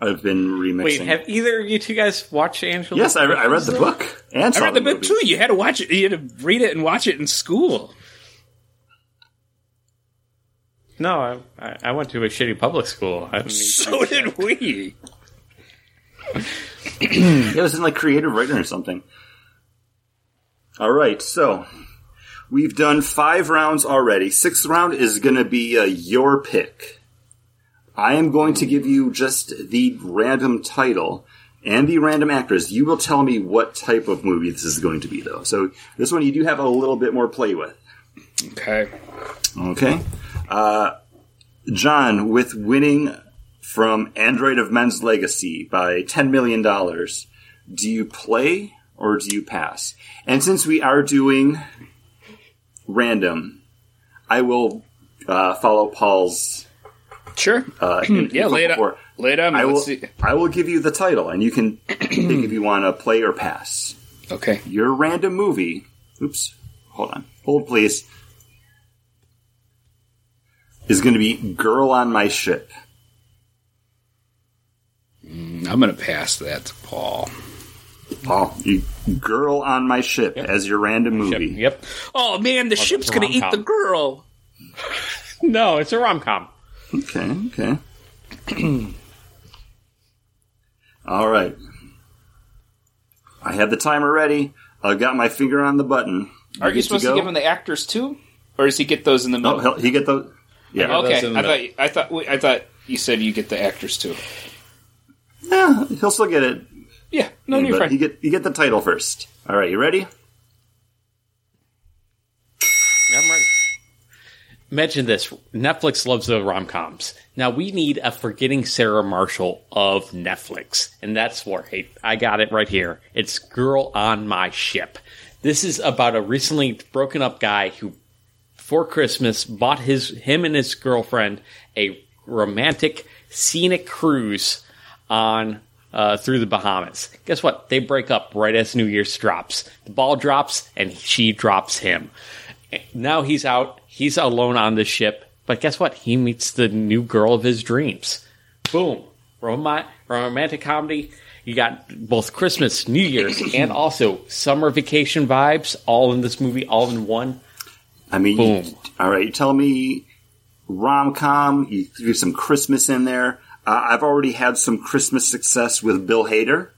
I've been remixing. wait. Have either of you two guys watched Angela? yes, I, I read the book and I read the book movie. too. You had to watch it. You had to read it and watch it in school. No, I, I, I went to a shitty public school. I didn't need So did we. It was in like creative writing or something. All right, so we've done five rounds already. Sixth round is going to be uh, your pick. I am going to give you just the random title and the random actors. You will tell me what type of movie this is going to be, though. So this one you do have a little bit more play with. Okay. Okay. Uh, John, with winning from Android of Men's Legacy by $10 million, do you play or do you pass? And since we are doing random, I will uh, follow Paul's. Sure. Uh, in- Yeah, info lay it before. out. Lay it on me. I will. I will give you the title, and you can pick if you want to play or pass. Okay. Your random movie. Oops. Hold on. Hold, please. Is going to be "Girl on My Ship." I'm going to pass that to Paul. Paul, you, "Girl on My Ship" as your random movie. Yep. Oh, man, the ship's going to eat the girl. No, it's a rom com. Okay. Okay. All right. I have the timer ready. I got my finger on the button. Are good you supposed to, go? give him the actors too? Or does he get those in the No, middle? he'll, he get those. Yeah. okay, those I thought, I thought I thought you said you get the actors too. Yeah, he'll still get it. Yeah, no, you're fine. you get you get the title first. All right, you ready? I'm ready. Imagine this: Netflix loves the rom coms. Now we need a forgetting Sarah Marshall of Netflix, and that's right. I got it right here. It's "Girl on My Ship." This is about a recently broken up guy who, for Christmas, bought his him and his girlfriend a romantic scenic cruise on uh, through the Bahamas. Guess what? They break up right as New Year's drops. The ball drops, and she drops him. Now he's out. He's alone on the ship. But guess what? He meets the new girl of his dreams. Boom. Roma- romantic comedy. You got both Christmas, New Year's, and also summer vacation vibes all in this movie, all in one. I mean, Boom. You, all right. You tell me rom com. You do some Christmas in there. Uh, I've already had some Christmas success with Bill Hader.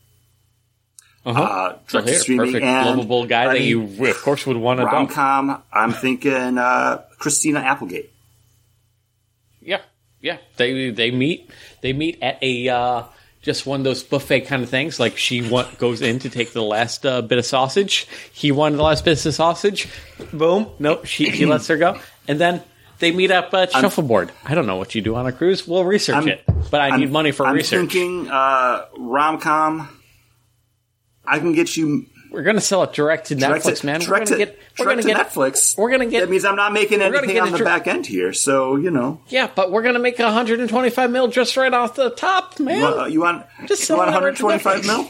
Uh-huh. Uh, direct to streaming perfect, and lovable guy I that mean, you, of course, would want to rom com. I'm thinking uh, Christina Applegate. Yeah, yeah. They they meet they meet at a uh, just one of those buffet kind of things. Like she want, goes in to take the last uh, bit of sausage. He wanted the last bit of sausage. Boom. Nope. She she lets her go, and then they meet up at shuffleboard. I don't know what you do on a cruise. We'll research I'm- it, but I need money for research. I'm research. thinking uh, rom com. I can get you We're gonna sell it direct to direct Netflix, to, man. We're direct gonna to, get we're direct gonna to get Netflix. we're gonna get- That means I'm not making anything on the dir- back end here. So you know, yeah, but we're gonna make 125 mil just right off the top, man. you want, uh, you want, Just you want it direct to 125 mil?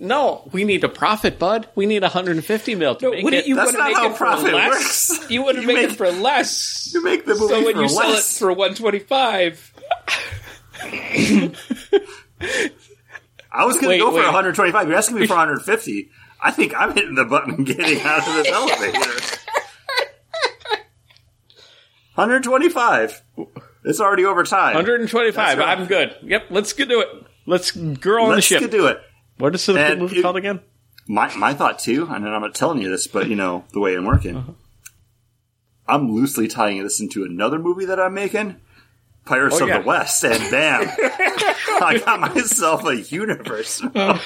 No, we need a profit, bud. We need 150 mil to make it. you That's not make how it profit less? works. You wouldn't You make, make- it for less. You make the movie so when for you sell it for 125, I was going to go for wait. 125. You're asking me for 150. I think I'm hitting the button and getting out of this elevator. 125. It's already over time. 125. Right. I'm good. Yep, let's get do it. Let's girl on Let's the ship. Let's do it. what is the And movie it- called again? My my thought too, and I'm not telling you this, but you know the way I'm working. Uh-huh. I'm loosely tying this into another movie that I'm making, Pirates Oh, of yeah. the West, and bam, I got myself a universe. Oh.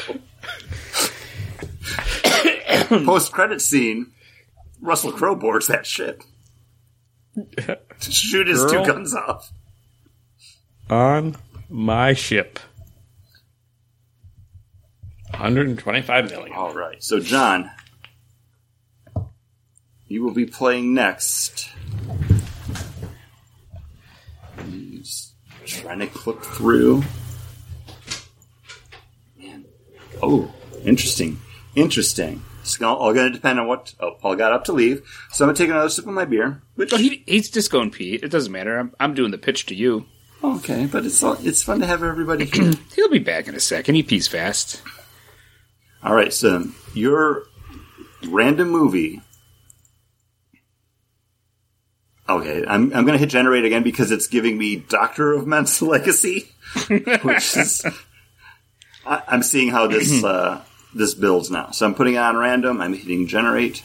Post credit scene, Russell Crowe boards that ship. to shoot his Girl. two guns off. On my ship. 125 million. All right, so John, you will be playing next. Just trying to click through. Man. Oh, interesting, interesting. It's all, going to depend on what. Oh, Paul got up to leave, so I'm going to take another sip of my beer. Which he, he's just going Pete. It doesn't matter. I'm, I'm doing the pitch to you. okay, but it's all, it's fun to have everybody here. He'll be back in a second. He pees fast. All right, so your random movie. Okay, I'm I'm gonna hit generate again because it's giving me Doctor of Men's Legacy, which is I, I'm seeing how this uh, this builds now. So I'm putting it on random. I'm hitting generate.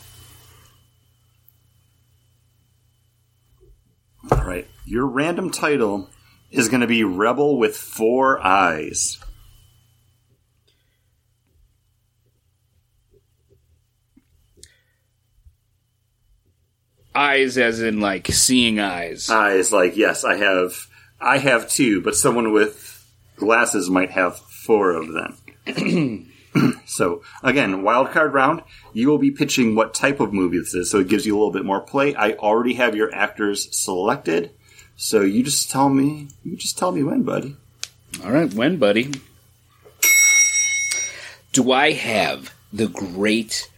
All right, your random title is going to be Rebel with Four Eyes. Eyes, as in like seeing eyes. Eyes, like yes, I have, I have two, but someone with glasses might have four of them. so again, wild card round. You will be pitching what type of movie this is, so it gives you a little bit more play. I already have your actors selected, so you just tell me. You just tell me when, buddy. All right, when, buddy? Do I have the great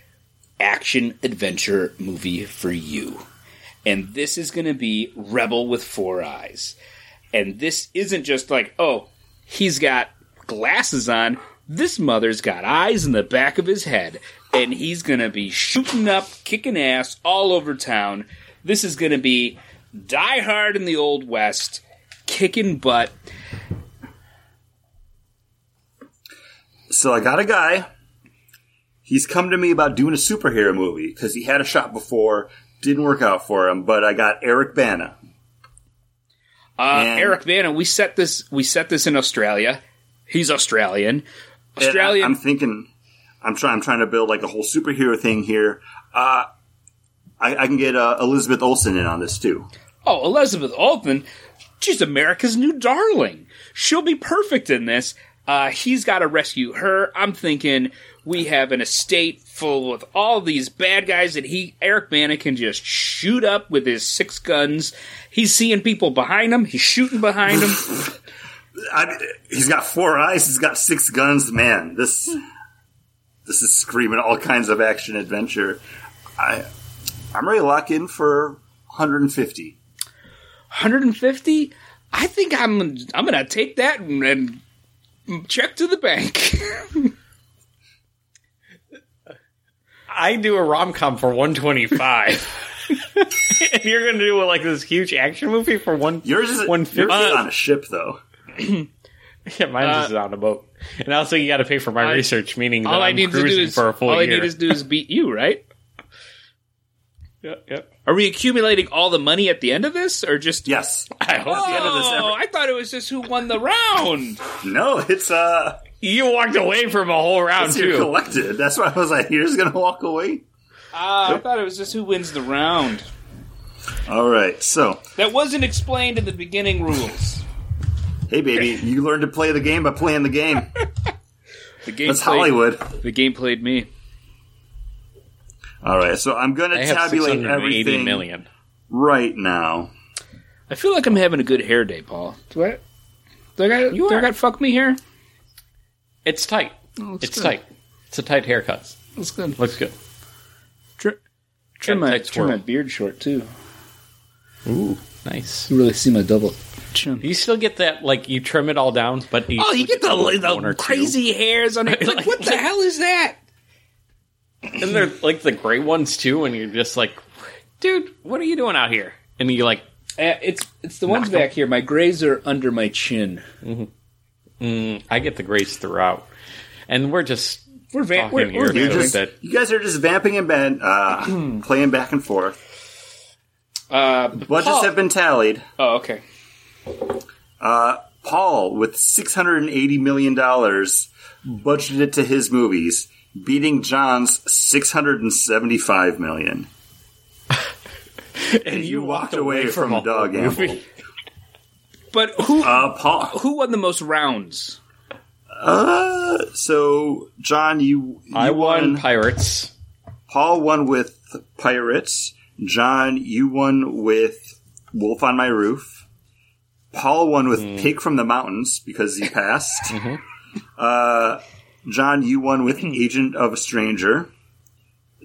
action adventure movie for you? And this is going to be Rebel with Four Eyes. And this isn't just like, oh, he's got glasses on. This mother's got eyes in the back of his head. And he's going to be shooting up, kicking ass all over town. This is going to be Die Hard in the Old West, kicking butt. So I got a guy. He's come to me about doing a superhero movie because he had a shot before, didn't work out for him. But I got Eric Bana. Uh, And- Eric Bana, we set this. We set this in Australia. He's Australian. And I- Australian. I'm thinking, I'm trying. I'm trying to build like a whole superhero thing here. Uh, I, I can get uh, Elizabeth Olsen in on this too. oh, Elizabeth Olsen. She's America's new darling. She'll be perfect in this. Uh, he's got to rescue her. I'm thinking we have an estate full of all these bad guys that he Eric Bana can just shoot up with his six guns. He's seeing people behind him. He's shooting behind him. I, he's got four eyes. He's got six guns. Man, this this is screaming all kinds of action adventure. I I'm ready to lock in for 150. 150. I think I'm. I'm gonna take that and, and check to the bank. I do a rom com for 125. and you're going to do like this huge action movie for one. Yours is, yours 150. is on a ship though. Yeah, mine's just on a boat. And also, you got to pay for my I- research, meaning that all I I'm need to do is for a full all year. I need to do is beat you, right? Yep, yep. Are we accumulating all the money at the end of this, or just? Yes. I hope the end of this Oh, ever- I thought it was just who won the round. No, it's uh, you walked away from a whole round it's your too. collected. That's why I was like, you're just gonna walk away. Ah, I thought it was just who wins the round. All right, so That wasn't explained in the beginning rules. hey, baby, you learned to play the game by playing the game. The game That's played, Hollywood. The game played me. All right, so I'm gonna I tabulate 680 everything million. right now. I feel like I'm having a good hair day, Paul. Do I? Do I got? You do I got fuck me hair? It's tight. Oh, It's good. tight. It's a tight haircut. Looks good. Looks good. Trim, trim my tight trim my beard short too. Ooh, nice. You really see my double chin. You still get that, like, you trim it all down, but you Oh, you still get the, like, the one or two. crazy hairs on it. Like, Like- what the hell is that? And they're like the gray ones too, and you're just like, dude, what are you doing out here? And you're like, Uh, it's it's the ones Knock 'em. back here. My grays are under my chin. Mm, I get the grace throughout. And we're just We're van- talking we're, here. we're so You're vamping. just, that you guys are just vamping and bed, uh, playing back and forth. Uh, Budgets Paul- have been tallied. oh, okay. Paul, with $680 million budgeted to his movies, beating John's $675 million. and You walked away from a dog animal. But who Uh, Paul, who won the most rounds? uh, so John, you, you I won Pirates. Paul won with Pirates. John, you won with Wolf on My Roof. Paul won with Pig from the Mountains because he passed. uh, John, you won with Agent of a Stranger.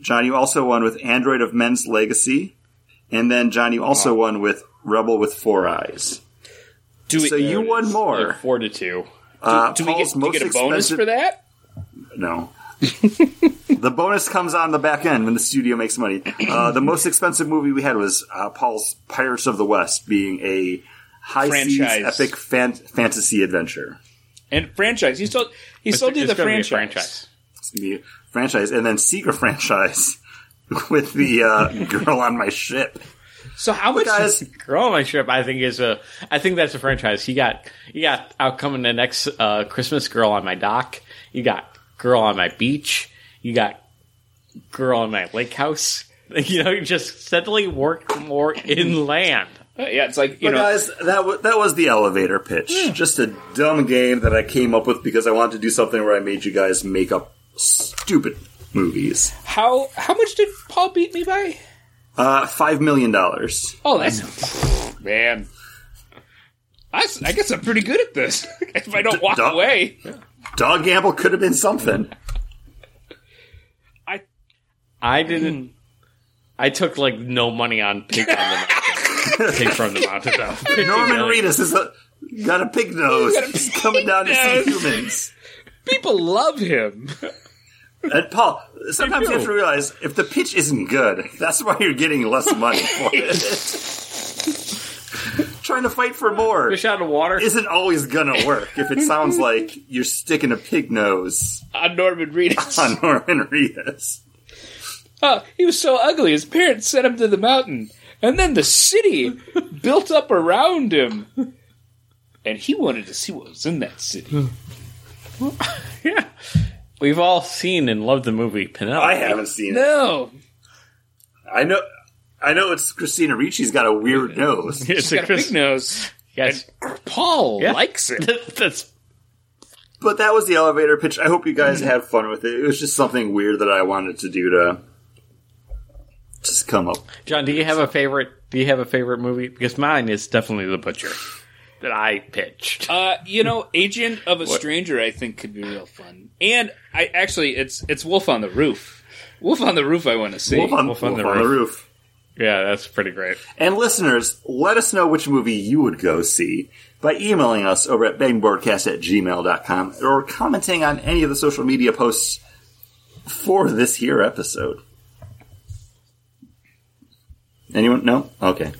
John, you also won with Android of Men's Legacy. And then, John, you also won with Rebel with Four Eyes. Do we, So you won more. Like four to two. Uh, do we get, do get a bonus expensive- for that? No. the bonus comes on the back end when the studio makes money. Uh, the most expensive movie we had was uh, Paul's Pirates of the West, being a high seas Franchise. epic fan- fantasy adventure. And franchise. He still he still you It's the gonna be a franchise. It's gonna be a franchise, and then Seeker franchise with the uh, girl on my ship. So how much? Guys, Girl on my ship, I think is a. I think that's a franchise. You got you got out coming the next uh, Christmas. Girl on my dock. You got girl on my beach. You got girl on my lake house. You know, you just steadily work more inland. Uh, yeah, it's like you But know. guys, that w- that was the elevator pitch. Just a dumb game that I came up with because I wanted to do something where I made you guys make up stupid movies. How how much did Paul beat me by? Uh, five million dollars. Oh, that's man. I, I guess I'm pretty good at this. if I don't walk Duh. away, Dog gamble could have been something. I I didn't. I took like no money on Pig on the Mountain. Pig from the Mountain. though. Norman million. Reedus is a, got a pig nose. He's coming down to see humans. people love him. And Paul, sometimes you have to realize if the pitch isn't good, that's why you're getting less money for it. Trying to fight for more Fish out of water. isn't always gonna work if it sounds like you're sticking a pig nose On Norman Reedus. on Norman Reedus. Oh, he was so ugly. His parents sent him to the mountain, and then the city built up around him. And he wanted to see what was in that city. Hmm. yeah. We've all seen and loved the movie Penelope. I haven't seen it. No, I know. I know it's Christina Ricci's got a weird nose. It's he's got a Chris- big nose. Yes. Paul Yeah. likes it. That's But that was the elevator pitch. I hope you guys had fun with it. It was just something weird that I wanted to do to just come up. John. Do you have a favorite? Do you have a favorite movie? Because mine is definitely The Butcher that I pitched. Uh, you know, Agent of a Stranger, I think could be real fun. And I actually, it's it's Wolf on the Roof. Wolf on the Roof, I want to see. Wolf on, Wolf on Wolf the on the Roof. roof. Yeah, that's pretty great. And listeners, let us know which movie you would go see by emailing us over at bagandboardcast at gmail.com or commenting on any of the social media posts for this here episode. Anyone? No? Okay.